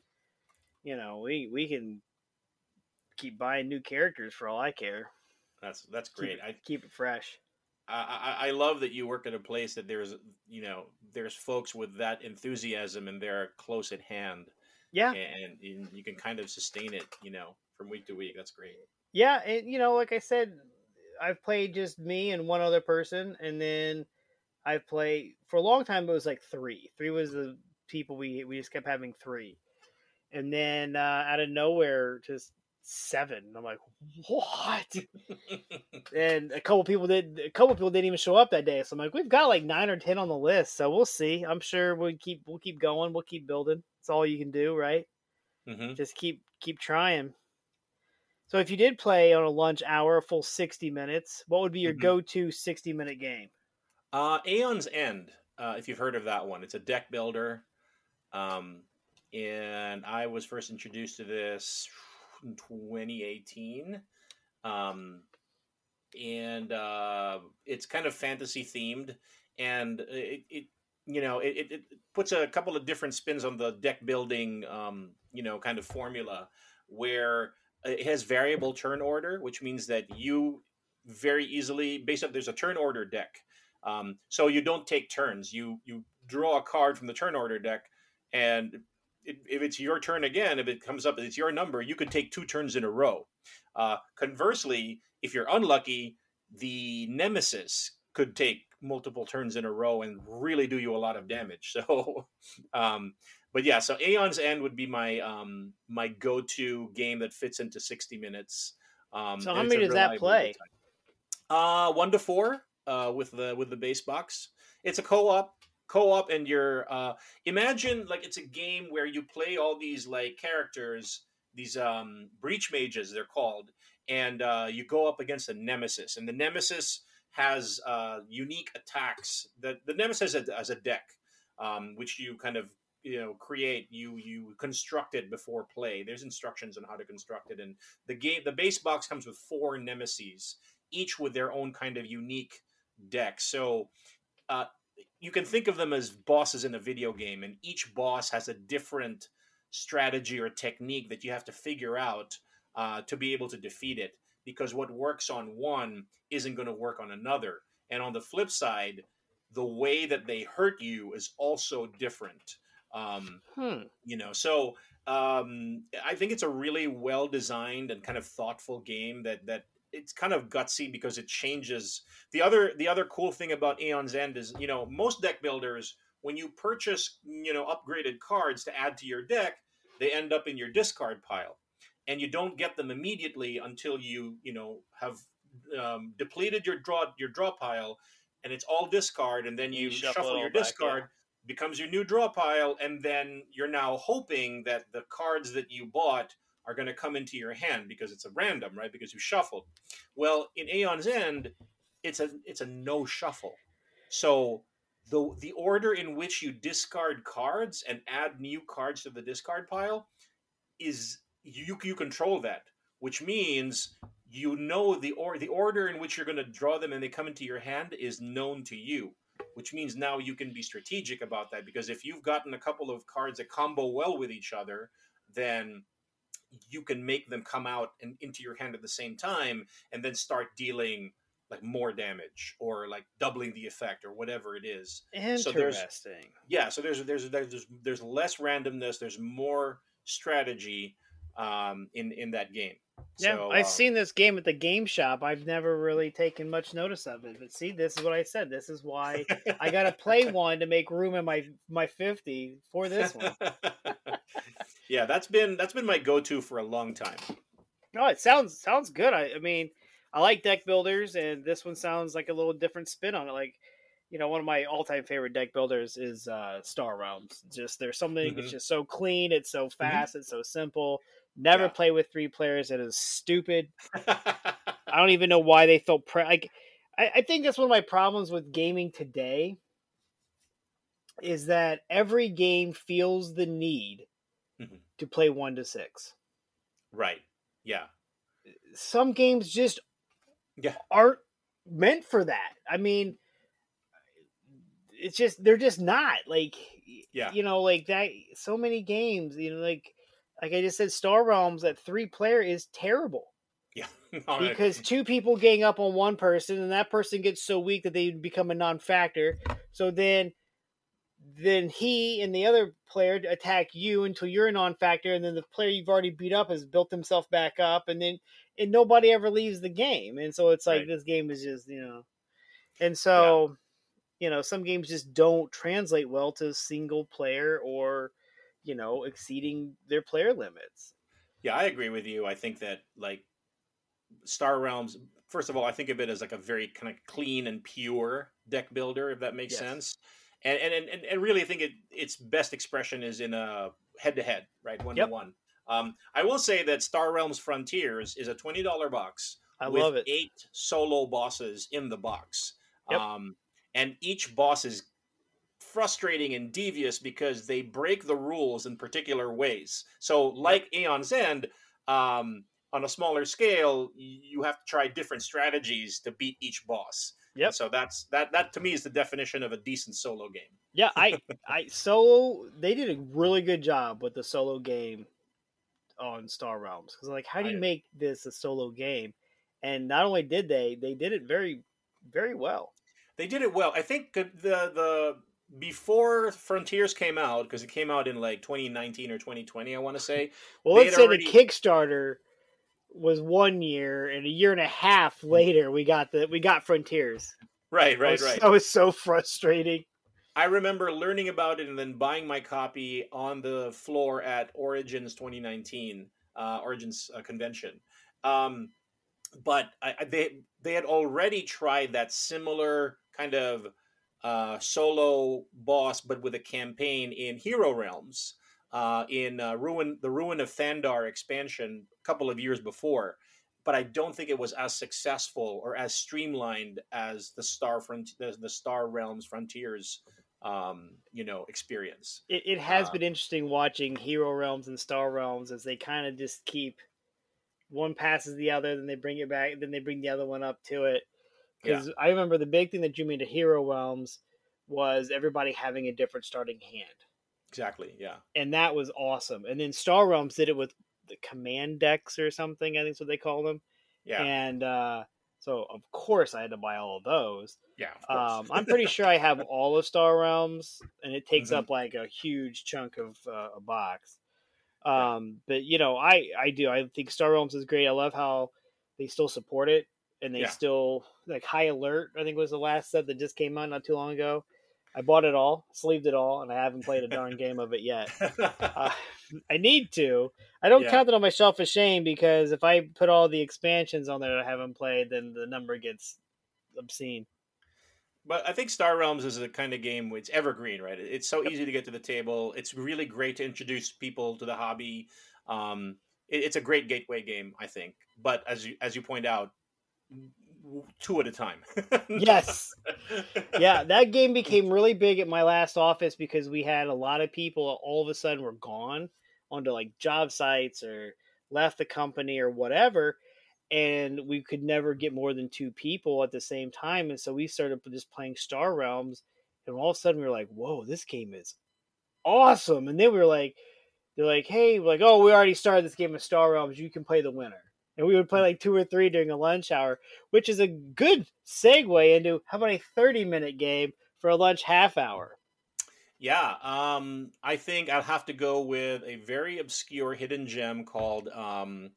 you know, we we can keep buying new characters for all I care. That's that's great. Keep it, I keep it fresh. I, I love that you work at a place that there's you know there's folks with that enthusiasm and they're close at hand. Yeah, and, and you can kind of sustain it, you know, from week to week. That's great. Yeah, and you know, like I said, I've played just me and one other person, and then I've played for a long time. It was like three. Three was the people we we just kept having three, and then uh, out of nowhere, just seven. I'm like, what? and a couple people did. A couple people didn't even show up that day. So I'm like, we've got like nine or ten on the list. So we'll see. I'm sure we'll keep we'll keep going. We'll keep building. It's all you can do, right? Mm-hmm. Just keep keep trying. So if you did play on a lunch hour, a full sixty minutes, what would be your mm-hmm. go-to sixty minute game? Uh, Aeon's End. Uh, if you've heard of that one, it's a deck builder. Um, and I was first introduced to this in 2018. Um, and uh, it's kind of fantasy themed, and it, it you know it, it, puts a couple of different spins on the deck building um, you know kind of formula where it has variable turn order, which means that you very easily based on there's a turn order deck. Um, so you don't take turns. You you draw a card from the turn order deck, and if it's your turn again, if it comes up, it's your number, you could take two turns in a row. Uh, conversely, if you're unlucky, the nemesis could take multiple turns in a row and really do you a lot of damage. So, um, but yeah, so Aeon's End would be my um, my go to game that fits into sixty minutes. Um, so how many does that play? Uh, one to four uh, with the with the base box. It's a co op co-op and you're uh imagine like it's a game where you play all these like characters these um breach mages they're called and uh you go up against a nemesis and the nemesis has uh unique attacks that the nemesis has a, has a deck um which you kind of you know create you you construct it before play there's instructions on how to construct it and the game the base box comes with four nemesis each with their own kind of unique deck so uh, you can think of them as bosses in a video game, and each boss has a different strategy or technique that you have to figure out uh, to be able to defeat it. Because what works on one isn't going to work on another. And on the flip side, the way that they hurt you is also different. Um, hmm. You know, so um, I think it's a really well designed and kind of thoughtful game that that it's kind of gutsy because it changes. The other the other cool thing about Aeon's End is you know most deck builders when you purchase you know upgraded cards to add to your deck they end up in your discard pile. And you don't get them immediately until you you know have um, depleted your draw your draw pile and it's all discard and then you, you shuffle, shuffle your discard back, becomes your new draw pile, and then you're now hoping that the cards that you bought are going to come into your hand because it's a random, right? Because you shuffled. Well, in Aeon's End, it's a it's a no shuffle. So the the order in which you discard cards and add new cards to the discard pile is you you control that, which means you know the or the order in which you're going to draw them and they come into your hand is known to you which means now you can be strategic about that because if you've gotten a couple of cards that combo well with each other then you can make them come out and into your hand at the same time and then start dealing like more damage or like doubling the effect or whatever it is Interesting. so there's yeah so there's there's there's there's less randomness there's more strategy um in in that game yeah, so, I've uh, seen this game at the game shop. I've never really taken much notice of it. But see, this is what I said. This is why I got to play one to make room in my my fifty for this one. yeah, that's been that's been my go-to for a long time. No, it sounds sounds good. I, I mean, I like deck builders, and this one sounds like a little different spin on it. Like, you know, one of my all-time favorite deck builders is uh, Star Realms. Just there's something. Mhm. It's just so clean. It's so fast. It's so simple. Never Yeah. play with three players. It is stupid. I don't even know why they felt pre- like. I, I think that's one of my problems with gaming today. Is that every game feels the need Mhm. to play one to six. right. Yeah. Some games just Yeah. aren't meant for that. I mean, it's just they're just not like Yeah. you know like that. So many games, you know, like like I just said, Star Realms at three player is terrible. Yeah. Because two people gang up on one person and that person gets so weak that they become a non-factor so then then he and the other player attack you until you're a non-factor and then the player you've already beat up has built himself back up and then and nobody ever leaves the game and so it's like Right. this game is just you know and so you know some games just don't translate well to single player or you know exceeding their player limits Yeah, I agree with you. I think that like Star Realms, first of all, I think of it as like a very kind of clean and pure deck builder, if that makes Yes. sense. And and, and and really, I think it its best expression is in a head to head, right, one to one. Um, I will say that Star Realms Frontiers is a twenty dollar box i with love it eight solo bosses in the box. Yep. Um, and each boss is frustrating and devious because they break the rules in particular ways. So, like Aeon's End, um, on a smaller scale, you have to try different strategies to beat each boss. Yep. And so that's that. That to me is the definition of a decent solo game. Yeah, I I solo they did a really good job with the solo game on Star Realms because like how do you I- make this a solo game? And not only did they, they did it very very well. They did it well. I think the, the before Frontiers came out because it came out in like 2019 or 2020, I want to say. Well, let's say already- the Kickstarter was one year, and a year and a half later, we got the we got Frontiers. Right, right, was- right. That was so frustrating. I remember learning about it and then buying my copy on the floor at Origins 2019, uh, Origins uh, convention. Um, but I, I- they they had already tried that similar kind of uh, solo boss, but with a campaign in Hero Realms, uh, in uh, Ruin the Ruin of Thandar expansion a couple of years before. But I don't think it was as successful or as streamlined as the Star Front the, the Star Realms Frontiers um, you know, experience. It, it has Uh, been interesting watching Hero Realms and Star Realms as they kind of just keep one passes the other, then they bring it back, then they bring the other one up to it. Because I remember the big thing that drew me to Hero Realms was everybody having a different starting hand, Exactly. Yeah. and that was awesome. And then Star Realms did it with the command decks or something. I think is what they call them. Yeah. And uh, so of course I had to buy all of those. yeah. Of. Um, I'm pretty sure I have all of Star Realms, and it takes Mhm. up like a huge chunk of uh, a box. Um, but you know, I I do. I think Star Realms is great. I love how they still support it, and they Yeah. still like High Alert. I think was the last set that just came out not too long ago. I bought it all, sleeved it all, and I haven't played a darn game of it yet. Uh, I need to. I don't Yeah. count it on myself as shame because if I put all the expansions on there that I haven't played, then the number gets obscene. But I think Star Realms is a kind of game it's evergreen, right? It's so easy to get to the table. It's really great to introduce people to the hobby. Um, it, it's a great gateway game, I think. But as you as you point out, two at a time. yes. Yeah, that game became really big at my last office because we had a lot of people all of a sudden were gone onto like job sites or left the company or whatever and we could never get more than two people at the same time and so we started just playing star realms and all of a sudden we were like whoa this game is awesome and then we were like they're like hey like oh we already started this game of star realms you can play the winner and we would play like two or three during a lunch hour which is a good segue into how about a 30 minute game for a lunch half hour yeah, um, I think I'll have to go with a very obscure hidden gem called um,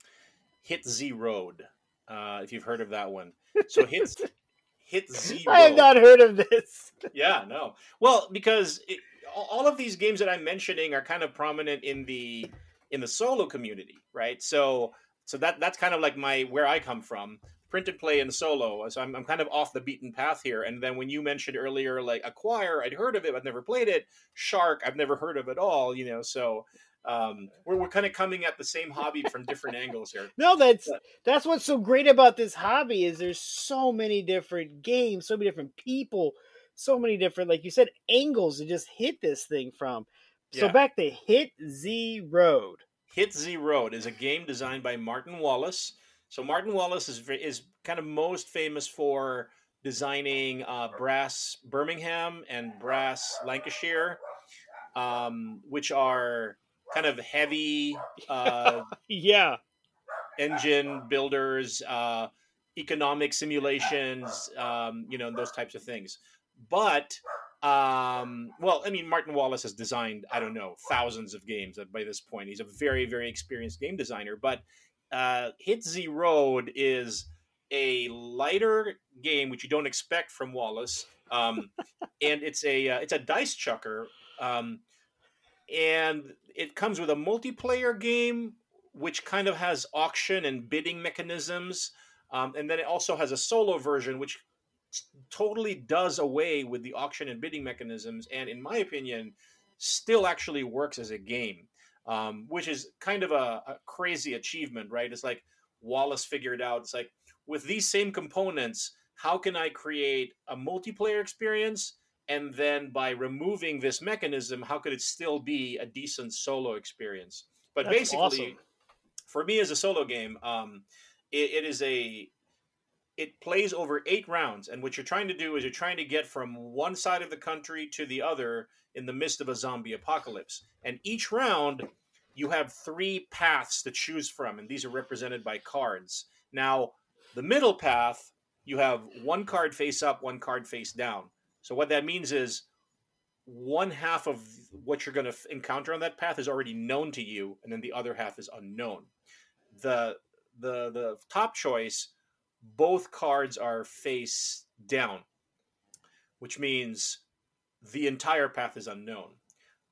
Hit Z Road. Uh, if you've heard of that one, so hit Hit Z. I have not heard of this. yeah, no. Well, because it, all of these games that I'm mentioning are kind of prominent in the in the solo community, right? So so that that's kind of like my where I come from print and play and solo. So I'm, I'm kind of off the beaten path here. And then when you mentioned earlier, like Acquire, I'd heard of it, I've never played it. Shark, I've never heard of it at all. You know, so um, we're we're kind of coming at the same hobby from different angles here. No, that's but, that's what's so great about this hobby is there's so many different games, so many different people, so many different, like you said, angles to just hit this thing from. So yeah. back to Hit Z Road. Hit Z Road is a game designed by Martin Wallace. So Martin Wallace is is kind of most famous for designing uh, brass Birmingham and brass Lancashire, um, which are kind of heavy, uh, yeah, engine builders, uh, economic simulations, um, you know, those types of things. But um, well, I mean, Martin Wallace has designed I don't know thousands of games by this point. He's a very very experienced game designer, but uh, Hit Z Road is a lighter game which you don't expect from Wallace, um, and it's a uh, it's a dice chucker, um, and it comes with a multiplayer game which kind of has auction and bidding mechanisms, um, and then it also has a solo version which totally does away with the auction and bidding mechanisms, and in my opinion, still actually works as a game um, which is kind of a, a crazy achievement, right? It's like Wallace figured out. It's like with these same components, how can I create a multiplayer experience? And then by removing this mechanism, how could it still be a decent solo experience? But That's basically, awesome. for me as a solo game, um, it, it is a it plays over eight rounds, and what you're trying to do is you're trying to get from one side of the country to the other in the midst of a zombie apocalypse. And each round, you have three paths to choose from, and these are represented by cards. Now, the middle path, you have one card face up, one card face down. So, what that means is one half of what you're going to encounter on that path is already known to you, and then the other half is unknown. The the the top choice, both cards are face down, which means the entire path is unknown.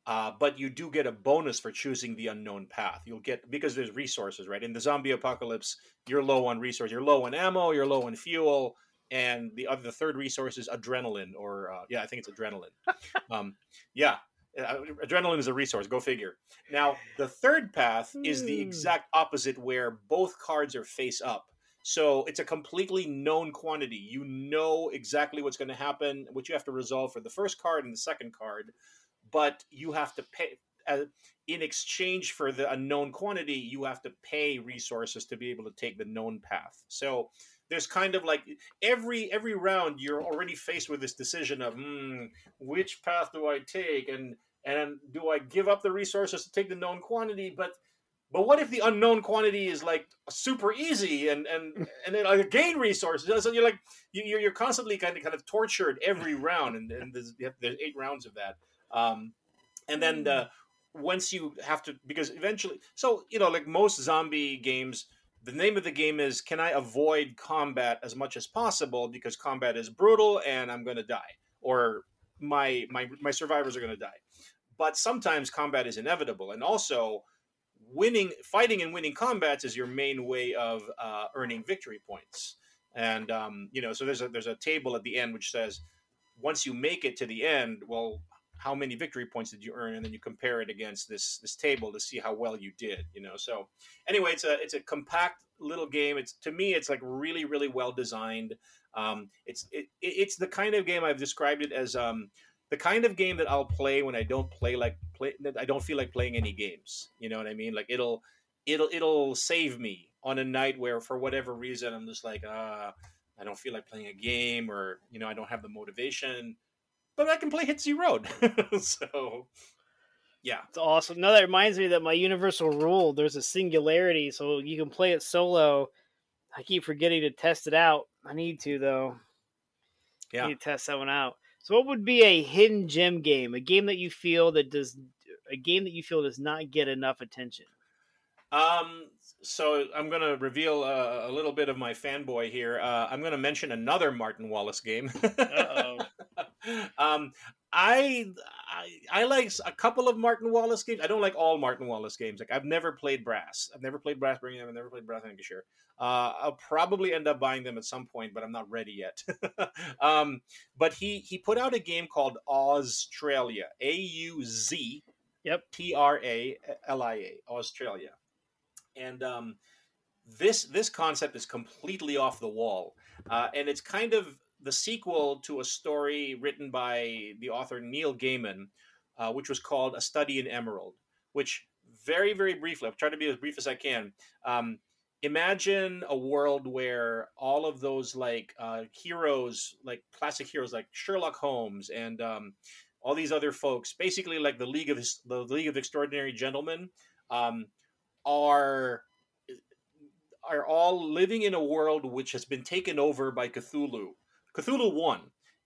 Uh, but you do get a bonus for choosing the unknown path. You'll get because there's resources, right? In the zombie apocalypse, you're low on resources, you're low on ammo, you're low on fuel, and the other the third resource is adrenaline, or uh, yeah, I think it's adrenaline. um, yeah, uh, adrenaline is a resource. Go figure. Now the third path is the hmm. exact opposite, where both cards are face up. So it's a completely known quantity. You know exactly what's going to happen, what you have to resolve for the first card and the second card, but you have to pay. In exchange for the unknown quantity, you have to pay resources to be able to take the known path. So there's kind of like every every round you're already faced with this decision of hmm, which path do I take and and do I give up the resources to take the known quantity, but but what if the unknown quantity is like super easy and and and then like gain resources? So you're like you're you're constantly kind of kind of tortured every round, and, and there's, there's eight rounds of that. Um, and then the once you have to because eventually, so you know, like most zombie games, the name of the game is can I avoid combat as much as possible because combat is brutal and I'm going to die or my my my survivors are going to die. But sometimes combat is inevitable, and also winning, fighting and winning combats is your main way of uh, earning victory points. And um, you know, so there's a there's a table at the end which says once you make it to the end, well, how many victory points did you earn, and then you compare it against this this table to see how well you did. You know, so anyway, it's a it's a compact little game. It's to me, it's like really really well designed. Um, it's it, it's the kind of game I've described it as um, the kind of game that I'll play when I don't play like play I don't feel like playing any games. You know what I mean? Like it'll it'll it'll save me on a night where for whatever reason I'm just like uh I don't feel like playing a game or you know I don't have the motivation, but I can play Hit Z Road. so yeah, it's awesome. No, that reminds me that my universal rule there's a singularity, so you can play it solo. I keep forgetting to test it out. I need to though. Yeah, I need to test that one out. So, what would be a hidden gem game? A game that you feel that does a game that you feel does not get enough attention. Um. So I'm going to reveal a, a, little bit of my fanboy here. Uh, I'm going to mention another Martin Wallace game. oh um, I, I I like a couple of Martin Wallace games. I don't like all Martin Wallace games. Like I've never played Brass. I've never played Brass Birmingham. I've never played Brass Lancashire. Uh, I'll probably end up buying them at some point, but I'm not ready yet. um, but he he put out a game called AuZtralia. A U Z. Yep. T R A L I A. AuZtralia. And um, this this concept is completely off the wall, uh, and it's kind of the sequel to a story written by the author Neil Gaiman, uh, which was called A Study in Emerald, which very, very briefly, I'll try to be as brief as I can. Um, imagine a world where all of those like uh, heroes, like classic heroes like Sherlock Holmes and um, all these other folks, basically like the League of the League of Extraordinary Gentlemen, um, are are all living in a world which has been taken over by Cthulhu Cthulhu won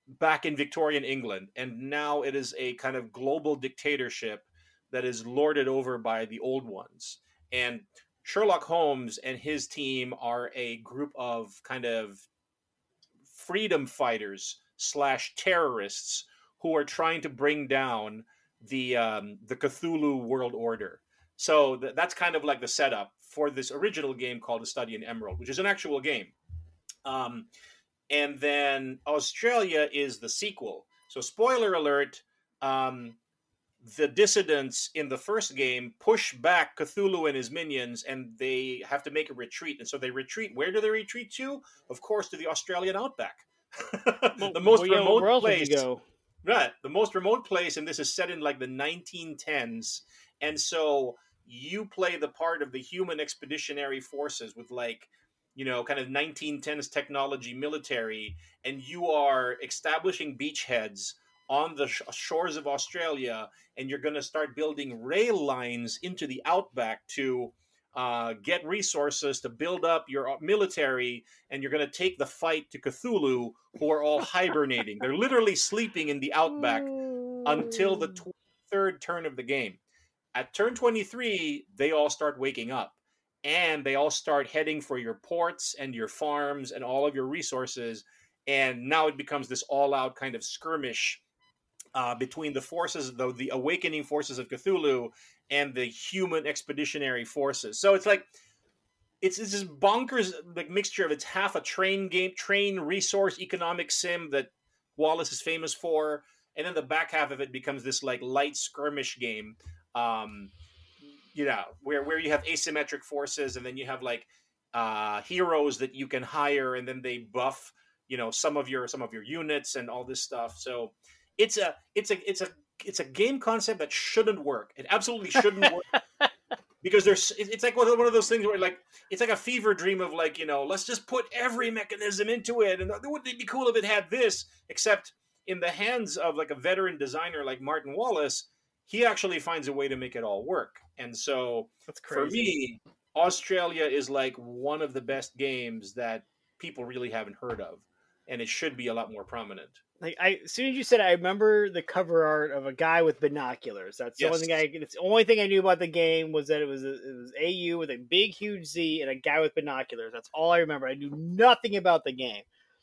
back in Victorian England, and now it is a kind of global dictatorship that is lorded over by the old ones. And Sherlock Holmes and his team are a group of kind of freedom fighters slash terrorists who are trying to bring down the um, the Cthulhu world order. So th- that's kind of like the setup for this original game called The Study in Emerald, which is an actual game. Um, and then AuZtralia is the sequel. So, spoiler alert: um, the dissidents in the first game push back Cthulhu and his minions, and they have to make a retreat. And so they retreat. Where do they retreat to? Of course, to the Australian outback, the most well, remote yeah, place. Right, the most remote place, and this is set in like the 1910s, and so you play the part of the human expeditionary forces with like you know, kind of 1910s technology military, and you are establishing beachheads on the sh- shores of Australia, and you're going to start building rail lines into the outback to uh, get resources to build up your uh, military, and you're going to take the fight to Cthulhu, who are all hibernating. They're literally sleeping in the outback until the tw- third turn of the game. At turn 23, they all start waking up and they all start heading for your ports and your farms and all of your resources. And now it becomes this all out kind of skirmish uh, between the forces, the, the awakening forces of Cthulhu and the human expeditionary forces. So it's like, it's, it's this bonkers like mixture of it's half a train game, train resource economic sim that Wallace is famous for, and then the back half of it becomes this like light skirmish game. Um, you know where where you have asymmetric forces and then you have like uh heroes that you can hire and then they buff you know some of your some of your units and all this stuff. So it's a it's a it's a it's a game concept that shouldn't work. It absolutely shouldn't work because there's it's like one of those things where like it's like a fever dream of like you know let's just put every mechanism into it and wouldn't it be cool if it had this except in the hands of like a veteran designer like martin wallace he actually finds a way to make it all work. And so for me, AuZtralia is like one of the best games that people really haven't heard of. And it should be a lot more prominent. Like I, as soon as you said, it, I remember the cover art of a guy with binoculars. That's the yes. only thing I. It's the only thing I knew about the game was that it was a, it was AU with a big, huge Z and a guy with binoculars. That's all I remember. I knew nothing about the game.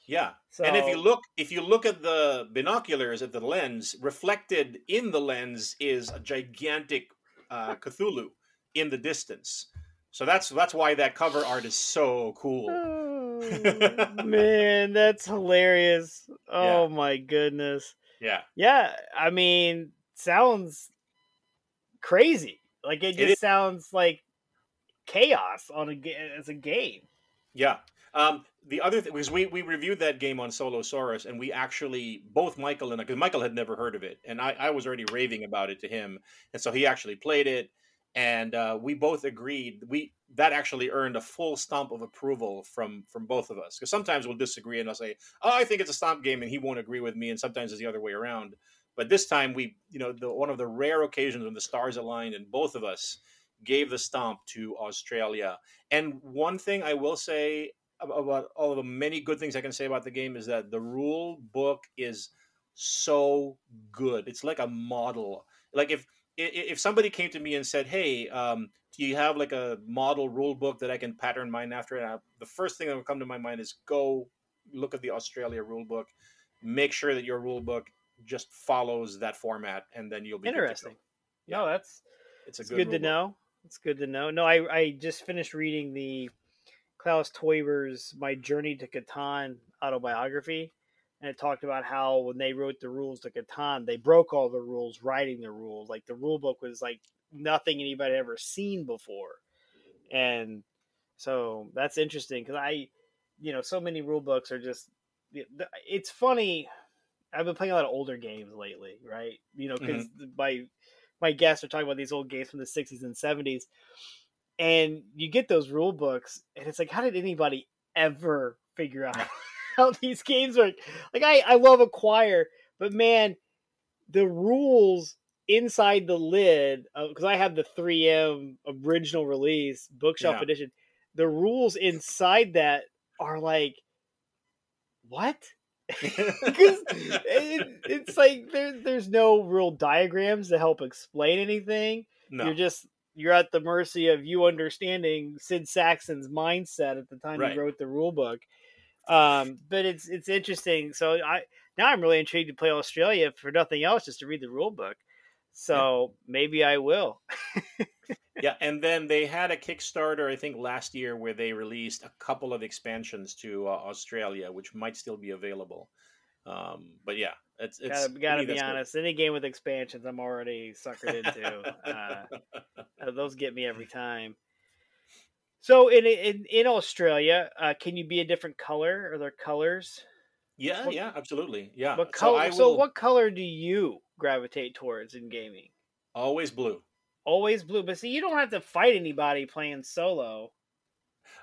Yeah. So, and if you look if you look at the binoculars at the lens, reflected in the lens is a gigantic uh, Cthulhu in the distance. So that's that's why that cover art is so cool. Oh, man, that's hilarious. Oh Yeah. my goodness. yeah, Yeah, I mean, sounds crazy. Like it It just sounds like chaos on a as a game. yeah. Um, the other thing because we we reviewed that game on Solosaurus, and we actually both Michael and I, because Michael had never heard of it, and I, I was already raving about it to him, and so he actually played it, and uh, we both agreed we that actually earned a full stomp of approval from from both of us because sometimes we'll disagree and I'll say, oh, I think it's a stomp game, and he won't agree with me, and sometimes it's the other way around. But this time we, you know, the one of the rare occasions when the stars aligned and both of us gave the stomp to AuZtralia. And one thing I will say about all of the many good things I can say about the game is that the rule book is so good. It's like a model. Like if if somebody came to me and said, "Hey, um, do you have like a model rule book that I can pattern mine after?" And I, the first thing that would come to my mind is go look at the AuZtralia rule book. Make sure that your rule book just follows that format, and then you'll be good to go. Interesting. No, that's It's a it's good, good, to know. It's good to know. No, I I just finished reading the Klaus Teuber's My Journey to Catan autobiography, and it talked about how when they wrote the rules to Catan, they broke all the rules writing the rules. Like the rule book was like nothing anybody had ever seen before, and so that's interesting because I, you know, so many rule books are just. It's funny. I've been playing a lot of older games lately, right? You know, because mm-hmm. my my guests are talking about these old games from the 60s and 70s and you get those rule books and it's like how did anybody ever figure out how these games work like i i love acquire but man the rules inside the lid because i have the 3m original release bookshelf Yeah. edition the rules inside that are like what because it, it's like there, there's no real diagrams to help explain anything. no, You're just you're at the mercy of you understanding Sid Sackson's mindset at the time Right. he wrote the rule book. Um, but it's it's interesting. So I now I'm really intrigued to play AuZtralia for nothing else, just to read the rule book. So maybe I will. yeah, and then they had a Kickstarter, I think, last year where they released a couple of expansions to uh, AuZtralia, which might still be available. Um, but yeah, it's it's gotta gotta be honest. Any game with expansions, I'm already suckered into. uh, those get me every time. So in in, in AuZtralia, uh, can you be a different color? Are there colors? yeah, what- yeah, absolutely, yeah. What so color? So, will what color do you gravitate towards in gaming? always blue. Always blue, but see, you don't have to fight anybody playing solo.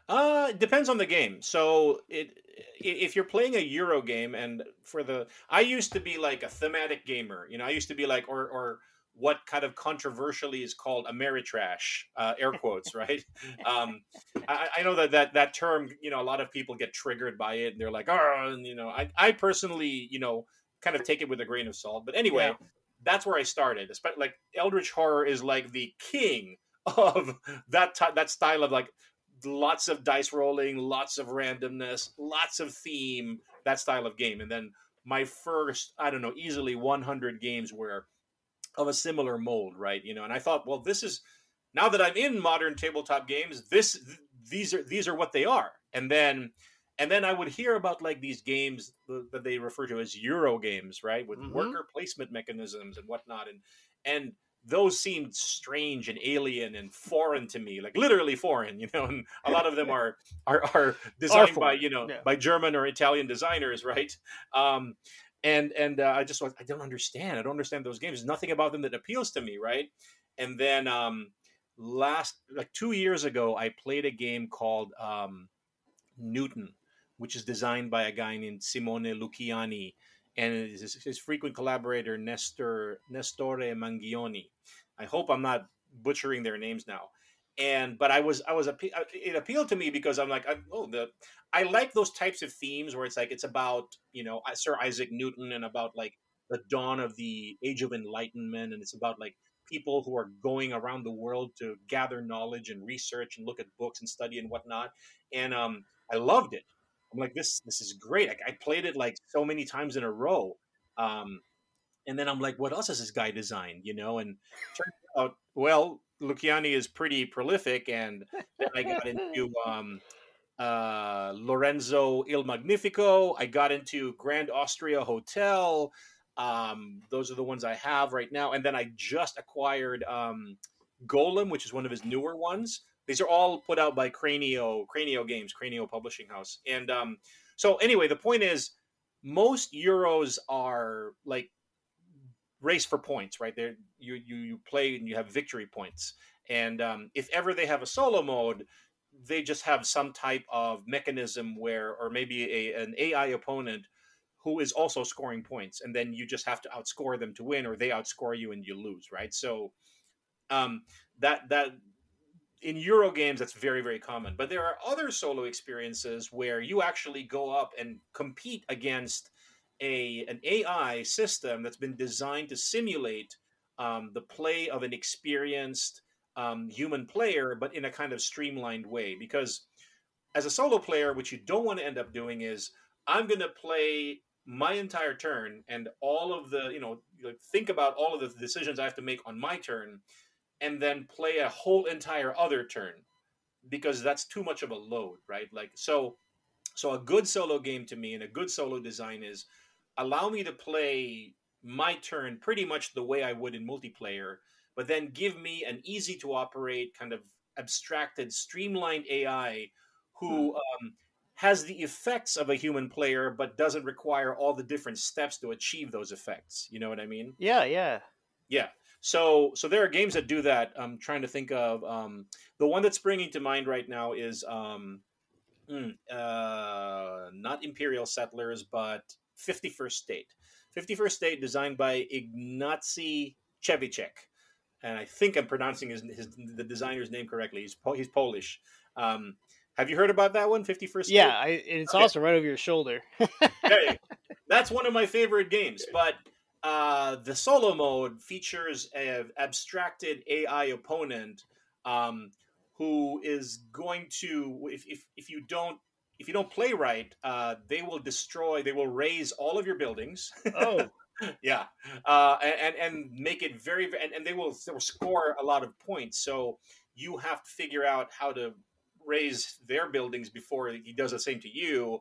Uh, it depends on the game. So it if you're playing a Euro game, and for the I used to be like a thematic gamer. You know, I used to be like or or what kind of controversially is called Ameritrash, uh, air quotes, right? Um, I, I know that, that that term, you know, a lot of people get triggered by it, and they're like, oh, and you know, I I personally, you know, kind of take it with a grain of salt. But anyway, Yeah. that's where I started. Espe- Like Eldritch Horror is like the king of that ty- that style of like lots of dice rolling, lots of randomness, lots of theme, that style of game. And then my first, I don't know, easily 100 games were of a similar mold, right? You know, and I thought, well, this is now that I'm in modern tabletop games, this th- these are these are what they are. And then and then I would hear about like these games th- that they refer to as Euro games, right, with Mhm. worker placement mechanisms and whatnot, and and those seemed strange and alien and foreign to me, like literally foreign, you know. And a lot of them are are, are designed by you know yeah. by German or Italian designers, right? Um, and and uh, I just was I don't understand. I don't understand those games. There's nothing about them that appeals to me, right? And then um, last like two years ago, I played a game called um, Newton, which is designed by a guy named Simone Luciani, and his, his frequent collaborator Nestor Nestore Mangione. I hope I'm not butchering their names now. And but I was I was it appealed to me because I'm like I, oh the I like those types of themes where it's like it's about you know Sir Isaac Newton and about like the dawn of the age of enlightenment and it's about like people who are going around the world to gather knowledge and research and look at books and study and whatnot and um I loved it I'm like this this is great I, I played it like so many times in a row um and then I'm like what else has this guy designed you know and turns out well Luciani is pretty prolific and then I got into um uh, Lorenzo Il Magnifico. I got into Grand Austria Hotel. Um, those are the ones I have right now. And then I just acquired um, Golem, which is one of his newer ones. These are all put out by Cranio, Cranio Games, Cranio Publishing House. And um, so, anyway, the point is, most Euros are like race for points, right? There, you you you play and you have victory points. And um, if ever they have a solo mode, they just have some type of mechanism where, or maybe a, an AI opponent who is also scoring points, and then you just have to outscore them to win, or they outscore you and you lose, right? So um, that that in Euro games that's very very common. But there are other solo experiences where you actually go up and compete against a an AI system that's been designed to simulate um, the play of an experienced um, human player, but in a kind of streamlined way. Because as a solo player, what you don't want to end up doing is I'm going to play my entire turn and all of the you know think about all of the decisions I have to make on my turn, and then play a whole entire other turn because that's too much of a load, right? Like so. So a good solo game to me and a good solo design is allow me to play my turn pretty much the way I would in multiplayer, but then give me an easy to operate kind of abstracted streamlined ai who um, has the effects of a human player but doesn't require all the different steps to achieve those effects you know what i mean Yeah, yeah. yeah so so there are games that do that i'm trying to think of um, the one that's springing to mind right now is um, hmm, uh, not imperial settlers but 51st state 51st state designed by ignacy Trzewiczek and I think I'm pronouncing his, his the designer's name correctly. He's po- he's Polish. Um, have you heard about that one? Fifty first. Yeah, I, it's Okay. also right over your shoulder. Hey, that's one of my favorite games. But uh, the solo mode features an abstracted AI opponent um, who is going to, if, if, if you don't if you don't play right, uh, they will destroy. They will raze all of your buildings. oh, yeah, uh, and and make it very and, and they will they will score a lot of points. So you have to figure out how to raze their buildings before he does the same to you,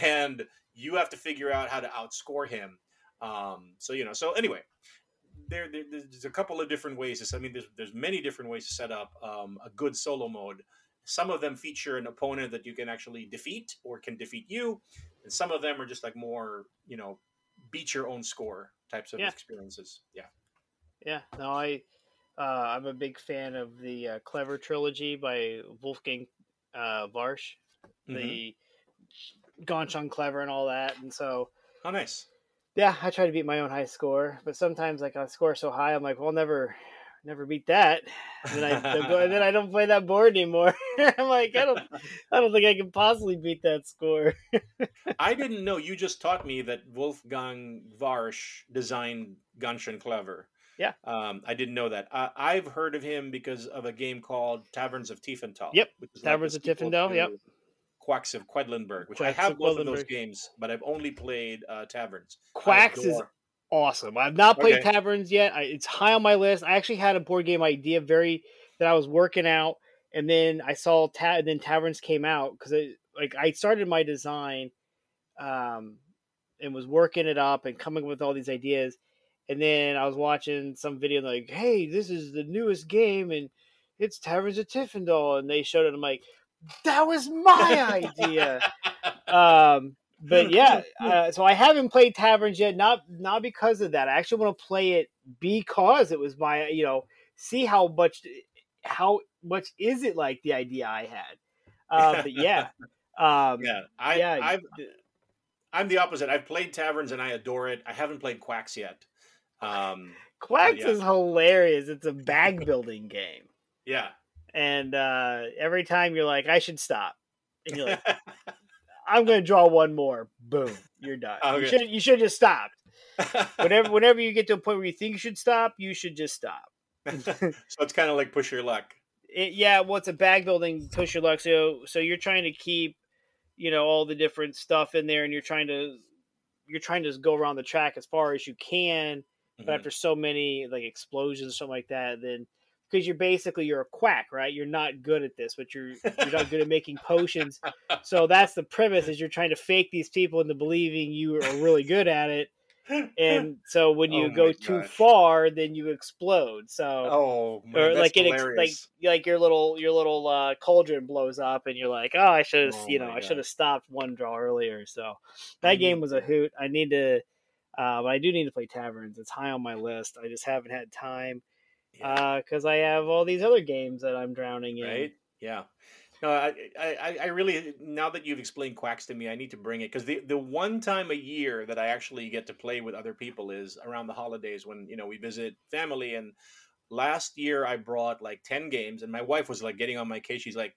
and you have to figure out how to outscore him. Um, so you know. So anyway, there, there there's a couple of different ways. To, I mean, there's there's many different ways to set up um, a good solo mode. Some of them feature an opponent that you can actually defeat or can defeat you, and some of them are just like more you know beat your own score types of Yeah. experiences. Yeah. yeah. No, I uh, I'm a big fan of the uh, Clever trilogy by Wolfgang uh, Warsch, Mhm. the Ganz Schön Clever and all that, and so Oh, nice. Yeah, I try to beat my own high score, but sometimes like I score so high, I'm like, well, never, never beat that. And then I and then I don't play that board anymore. I'm like, I don't, I don't think I can possibly beat that score. I didn't know. You just taught me that Wolfgang Warsch designed Ganz Schön Clever. Yeah. Um, I didn't know that. I, I've heard of him because of a game called Taverns of Tiefenthal. Yep. which is Taverns the of Tiefenthal, yep. Quacks of Quedlinburg, which I have both of those games, but I've only played uh, Taverns. Quacks is awesome. I've not played Okay. Taverns yet. I, it's high on my list. I actually had a board game idea very that I was working out, and then I saw ta- and then Taverns came out because like I started my design, um, and was working it up and coming up with all these ideas, and then I was watching some video like, hey, this is the newest game and it's Taverns of Tiefenthal, and they showed it. I'm like, that was my idea. um, but yeah, uh, so I haven't played Taverns yet. Not not because of that. I actually want to play it because it was my you know see how much how much is it like the idea I had. Uh, but yeah, um, yeah, I, yeah, I've, I'm the opposite. I've played Taverns and I adore it. I haven't played Quacks yet. Um, Quacks yeah. is hilarious. It's a bag building game, yeah. And uh, every time you're like, I should stop, and you're like, I'm going to draw one more. Boom, you're done. You should you should just stop. Whenever whenever you get to a point where you think you should stop, you should just stop. so it's kind of like push your luck. It, yeah, well, it's a bag building push your luck. So so you're trying to keep, you know, all the different stuff in there, and you're trying to you're trying to just go around the track as far as you can. But Mhm. after so many like explosions or something like that, then because you're basically you're a quack, right? You're not good at this, but you're you're not good at making potions. So that's the premise: is you're trying to fake these people into believing you are really good at it. And so when you Oh go too gosh. far, then you explode. So Oh, man, or like it like like your little your little uh, cauldron blows up, and you're like, oh, I should have Oh you know I should have stopped one draw earlier. So I that game was a hoot. I need to, uh, but I do need to play Taverns. It's high on my list. I just haven't had time Yeah. because I have all these other games that I'm drowning in. right? Yeah. No, I, I, I- I really now that you've explained quacks to me, I need to bring it because the the one time a year that I actually get to play with other people is around the holidays when you know we visit family. And last year I brought like ten games, and my wife was like getting on my case. She's like,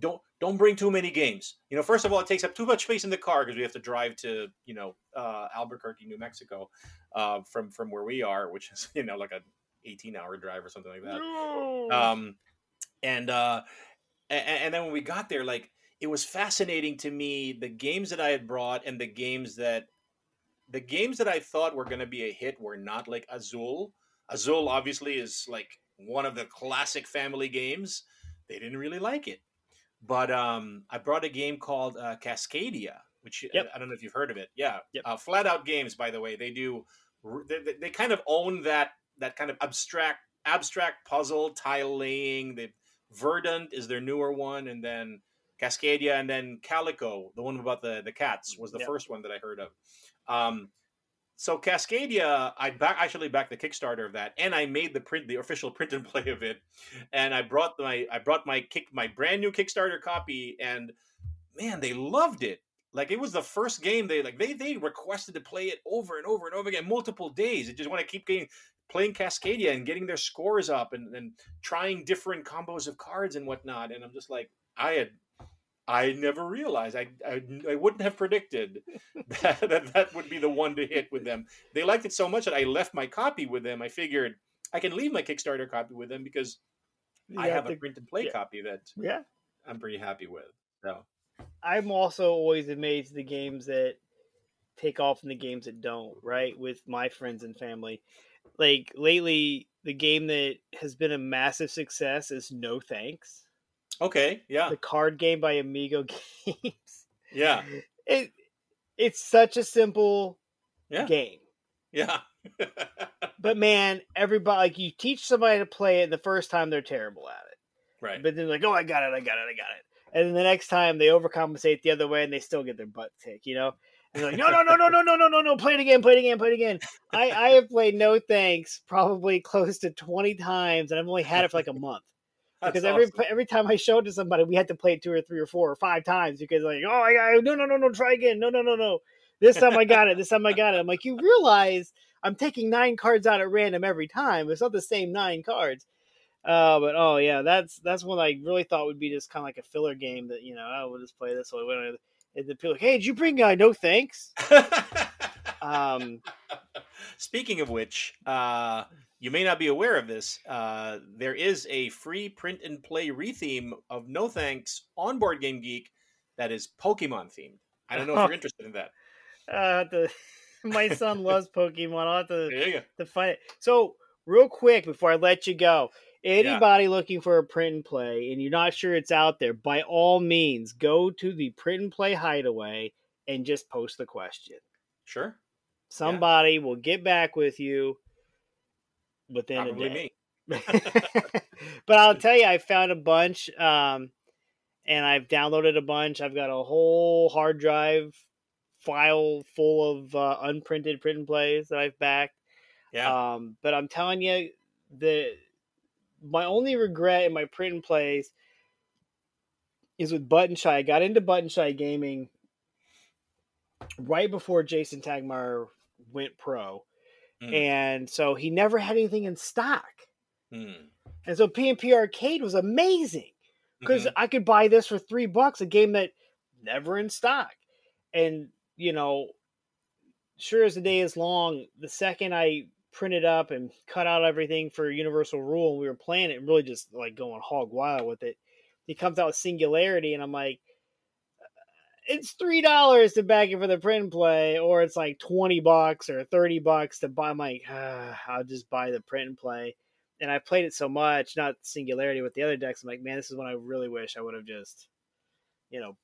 "Don't don't bring too many games. You know, first of all, it takes up too much space in the car because we have to drive to you know uh, Albuquerque, New Mexico, uh, from from where we are, which is you know like a eighteen hour drive or something like that." um and uh and, and then when we got there like it was fascinating to me the games that i had brought and the games that the games that i thought were going to be a hit were not like azul. Azul obviously is like one of the classic family games. They didn't really like it. But um i brought a game called uh, cascadia which uh, Yep. I, don't know if you've heard of it. Yeah. Yep. uh, flat out games by the way. They do they- they kind of own that that kind of abstract abstract puzzle tile laying the verdant is their newer one and then cascadia and then calico the one about the the cats was the Yep. first one that i heard of. Um so cascadia i back actually backed the kickstarter of that and i made the print the official print and play of it. And i brought my i brought my kick my brand new kickstarter copy and man they loved it. Like it was the first game they like they they requested to play it over and over and over again multiple days. They just want to keep getting playing Cascadia and getting their scores up and, and trying different combos of cards and whatnot. And I'm just like, I had, I never realized, I, I, I wouldn't have predicted that, that that would be the one to hit with them. They liked it so much that I left my copy with them. I figured I can leave my Kickstarter copy with them because You I have to- a print and play yeah. copy that yeah. I'm pretty happy with. So I'm also always amazed at the games that take off and the games that don't, right? With my friends and family. Like lately, the game that has been a massive success is No Thanks, okay, yeah, the card game by Amigo Games. yeah, It it's such a simple Yeah. game. yeah, But man, everybody like you teach somebody to play it, and the first time they're terrible at it. right. But then like, oh, I got it, I got it, I got it. And then the next time they overcompensate the other way, and they still get their butt kicked. You know, they're like, no, no, no, no, no, no, no, no, no, play it again, play it again, play it again. I I have played No Thanks probably close to twenty times, and I've only had it for like a month. That's Because every awesome. every time I showed it to somebody, we had to play it two or three or four or five times because like, oh, I got no, no, no, no, try again, no, no, no, no. This time I got it. This time I got it. I'm like, you realize I'm taking nine cards out at random every time. It's not the same nine cards. Uh, but oh yeah, that's that's one I really thought would be just kind of like a filler game that you know, oh, we'll just play this way. And the people like, hey, did you bring uh, no thanks? Um, Speaking of which, uh, you may not be aware of this. Uh, there is a free print and play retheme of No Thanks on Board Game Geek that is Pokemon themed. I don't know if you're interested in that. uh, the my son loves Pokemon. I'll have to There you go. to find it. So, real quick before I let you go, anybody looking for a print and play and you're not sure it's out there, by all means, go to the print and play hideaway and just post the question. Sure. Somebody will get back with you within Probably a day. me. but I'll tell you, I found a bunch, um, and I've downloaded a bunch. I've got a whole hard drive file full of uh, unprinted print and plays that I've backed. Yeah. Um, but I'm telling you, the my only regret in my print and plays is with Button Shy. I got into Button Shy gaming right before Jason Tagmire went pro, Mm. and so he never had anything in stock. Hmm. And so PNP Arcade was amazing because Mhm. I could buy this for three bucks, a game that never in stock. And you know, sure as the day is long, the second I printed up and cut out everything for Universal Rule, and we were playing it, and really just like going hog wild with it. He comes out with Singularity, and I'm like, it's three dollars to back it for the print and play, or it's like twenty bucks or thirty bucks to buy. I'm like, ah, I'll just buy the print and play. and I played it so much, not Singularity with the other decks. I'm like, man, this is one I really wish I would have just, you know,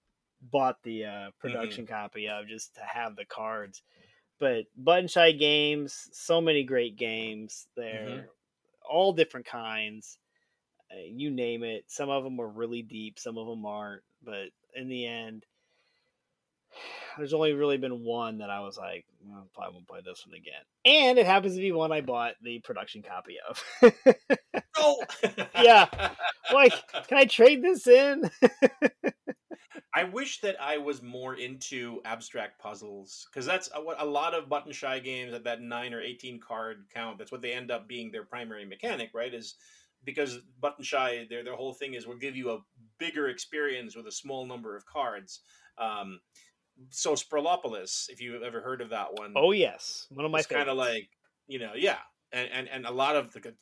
bought the uh, production mm-hmm. copy of just to have the cards. But Button Shy Games, so many great games there, mm-hmm. all different kinds. Uh, you name it. Some of them are really deep, some of them aren't. But in the end, there's only really been one that I was like, well, I probably won't play this one again. And it happens to be one I bought the production copy of. oh, yeah. Like, can I trade this in? I wish that I was more into abstract puzzles because that's what a lot of button shy games at that nine or eighteen card count. That's what they end up being their primary mechanic, right? Is because button shy, their their whole thing is we'll give you a bigger experience with a small number of cards. Um, so Sprawlopolis, if you've ever heard of that one, oh yes, one of my kind of like you know, yeah, and, and and a lot of the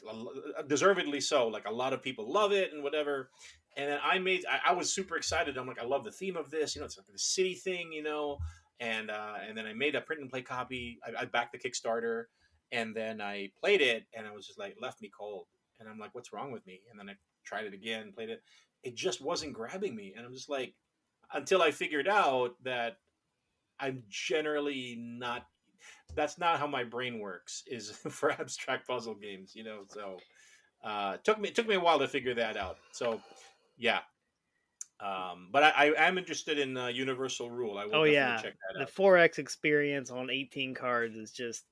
deservedly so. Like a lot of people love it and whatever. And then I made, I, I was super excited. I'm like, I love the theme of this. You know, it's like the city thing. You know, and uh, and then I made a print and play copy. I, I backed the Kickstarter, and then I played it, and i was just like left me cold. And I'm like, what's wrong with me? And then I tried it again, played it. It just wasn't grabbing me, and I'm just like, until I figured out that I'm generally not. That's not how my brain works. Is for abstract puzzle games, you know. So uh, took me it took me a while to figure that out. So yeah. Um, but I, I am interested in uh, Universal Rule. I will oh yeah, the four X experience on 18 cards is just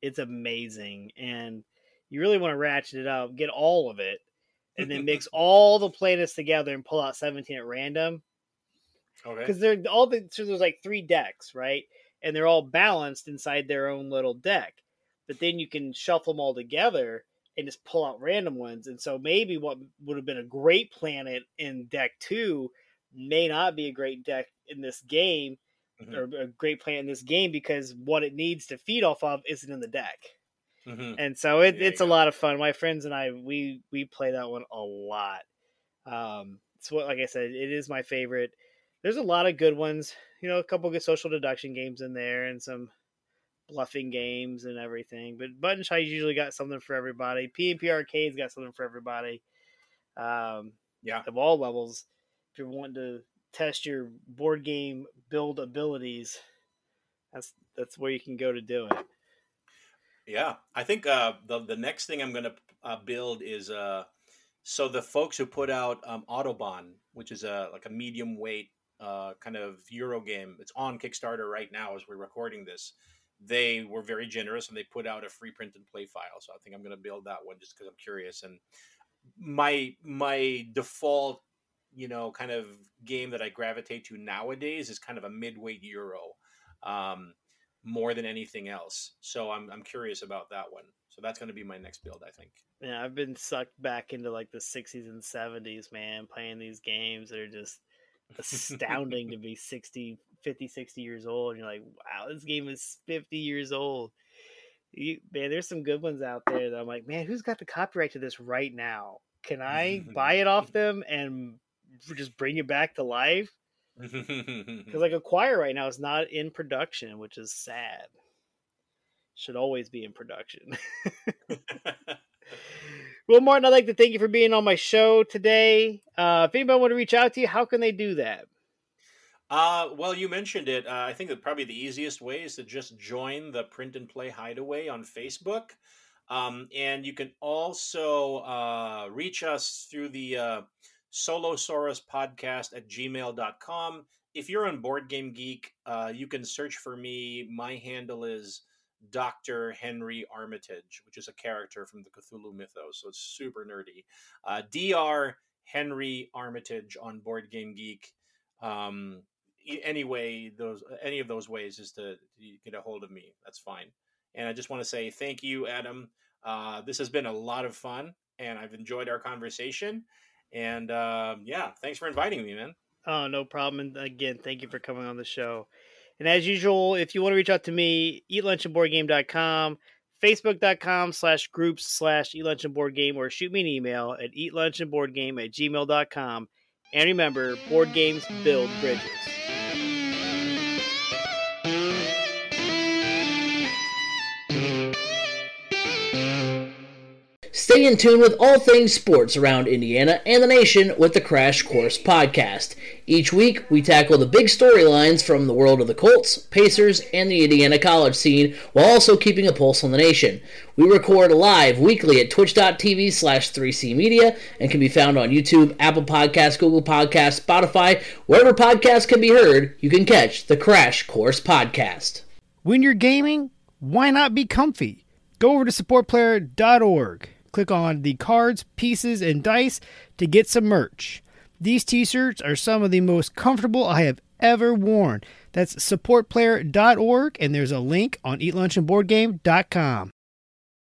it's amazing, and you really want to ratchet it up, get all of it, and then mix all the planets together and pull out 17 at random. Okay. Because they're all the so there's like three decks, right? And they're all balanced inside their own little deck. But then you can shuffle them all together and just pull out random ones. And so maybe what would have been a great planet in deck two may not be a great deck in this game mm-hmm. or a great planet in this game because what it needs to feed off of isn't in the deck. Mm-hmm. And so it, it's a lot of fun. My friends and I we we play that one a lot. Um, it's what like I said, it is my favorite there's a lot of good ones. You know, a couple of good social deduction games in there, and some bluffing games and everything. But Button Shy usually got something for everybody. PNP Arcade's got something for everybody. Um, yeah, of all levels. If you're wanting to test your board game build abilities, that's that's where you can go to do it. Yeah, I think uh, the the next thing I'm going to uh, build is uh, so the folks who put out um, Autobahn, which is a like a medium weight uh, kind of Euro game. It's on Kickstarter right now as we're recording this. They were very generous and they put out a free print and play file. So I think I'm going to build that one just because I'm curious. And my my default, you know, kind of game that I gravitate to nowadays is kind of a midweight Euro, um, more than anything else. So I'm I'm curious about that one. So that's going to be my next build, I think. Yeah, I've been sucked back into like the 60s and 70s, man, playing these games that are just astounding to be 60 50 60 years old and you're like wow this game is 50 years old. You, man there's some good ones out there that i'm like man who's got the copyright to this right now? Can i buy it off them and just bring it back to life? Because like Acquire right now is not in production which is sad. Should always be in production Well, Martin, I'd like to thank you for being on my show today. Uh, if anybody want to reach out to you, how can they do that? Uh, well, you mentioned it. Uh, I think that probably the easiest way is to just join the Print and Play Hideaway on Facebook. Um, and you can also uh, reach us through the uh, Solosaurus podcast at gmail.com. If you're on Board Game Geek, uh, you can search for me. My handle is Dr. Henry Armitage, which is a character from the Cthulhu mythos. So it's super nerdy. Uh, Dr. Henry Armitage on Board Game Geek. Um, anyway, those any of those ways is to, to get a hold of me. That's fine. And I just want to say thank you, Adam. Uh, this has been a lot of fun, and I've enjoyed our conversation. And uh, yeah, thanks for inviting me, man. Oh, no problem. And again, thank you for coming on the show. And as usual, if you want to reach out to me, eatlunchandboardgame.com, facebook.com slash groups slash eatlunchandboardgame, or shoot me an email at eatlunchandboardgame at gmail.com. And remember, board games build bridges. Stay in tune with all things sports around Indiana and the nation with the Crash Course podcast. Each week, we tackle the big storylines from the world of the Colts, Pacers, and the Indiana college scene while also keeping a pulse on the nation. We record live weekly at twitch.tv slash 3C Media and can be found on YouTube, Apple Podcasts, Google Podcasts, Spotify, wherever podcasts can be heard, you can catch the Crash Course podcast. When you're gaming, why not be comfy? Go over to supportplayer.org. Click on the cards, pieces, and dice to get some merch. These t shirts are some of the most comfortable I have ever worn. That's supportplayer.org, and there's a link on eatlunchandboardgame.com.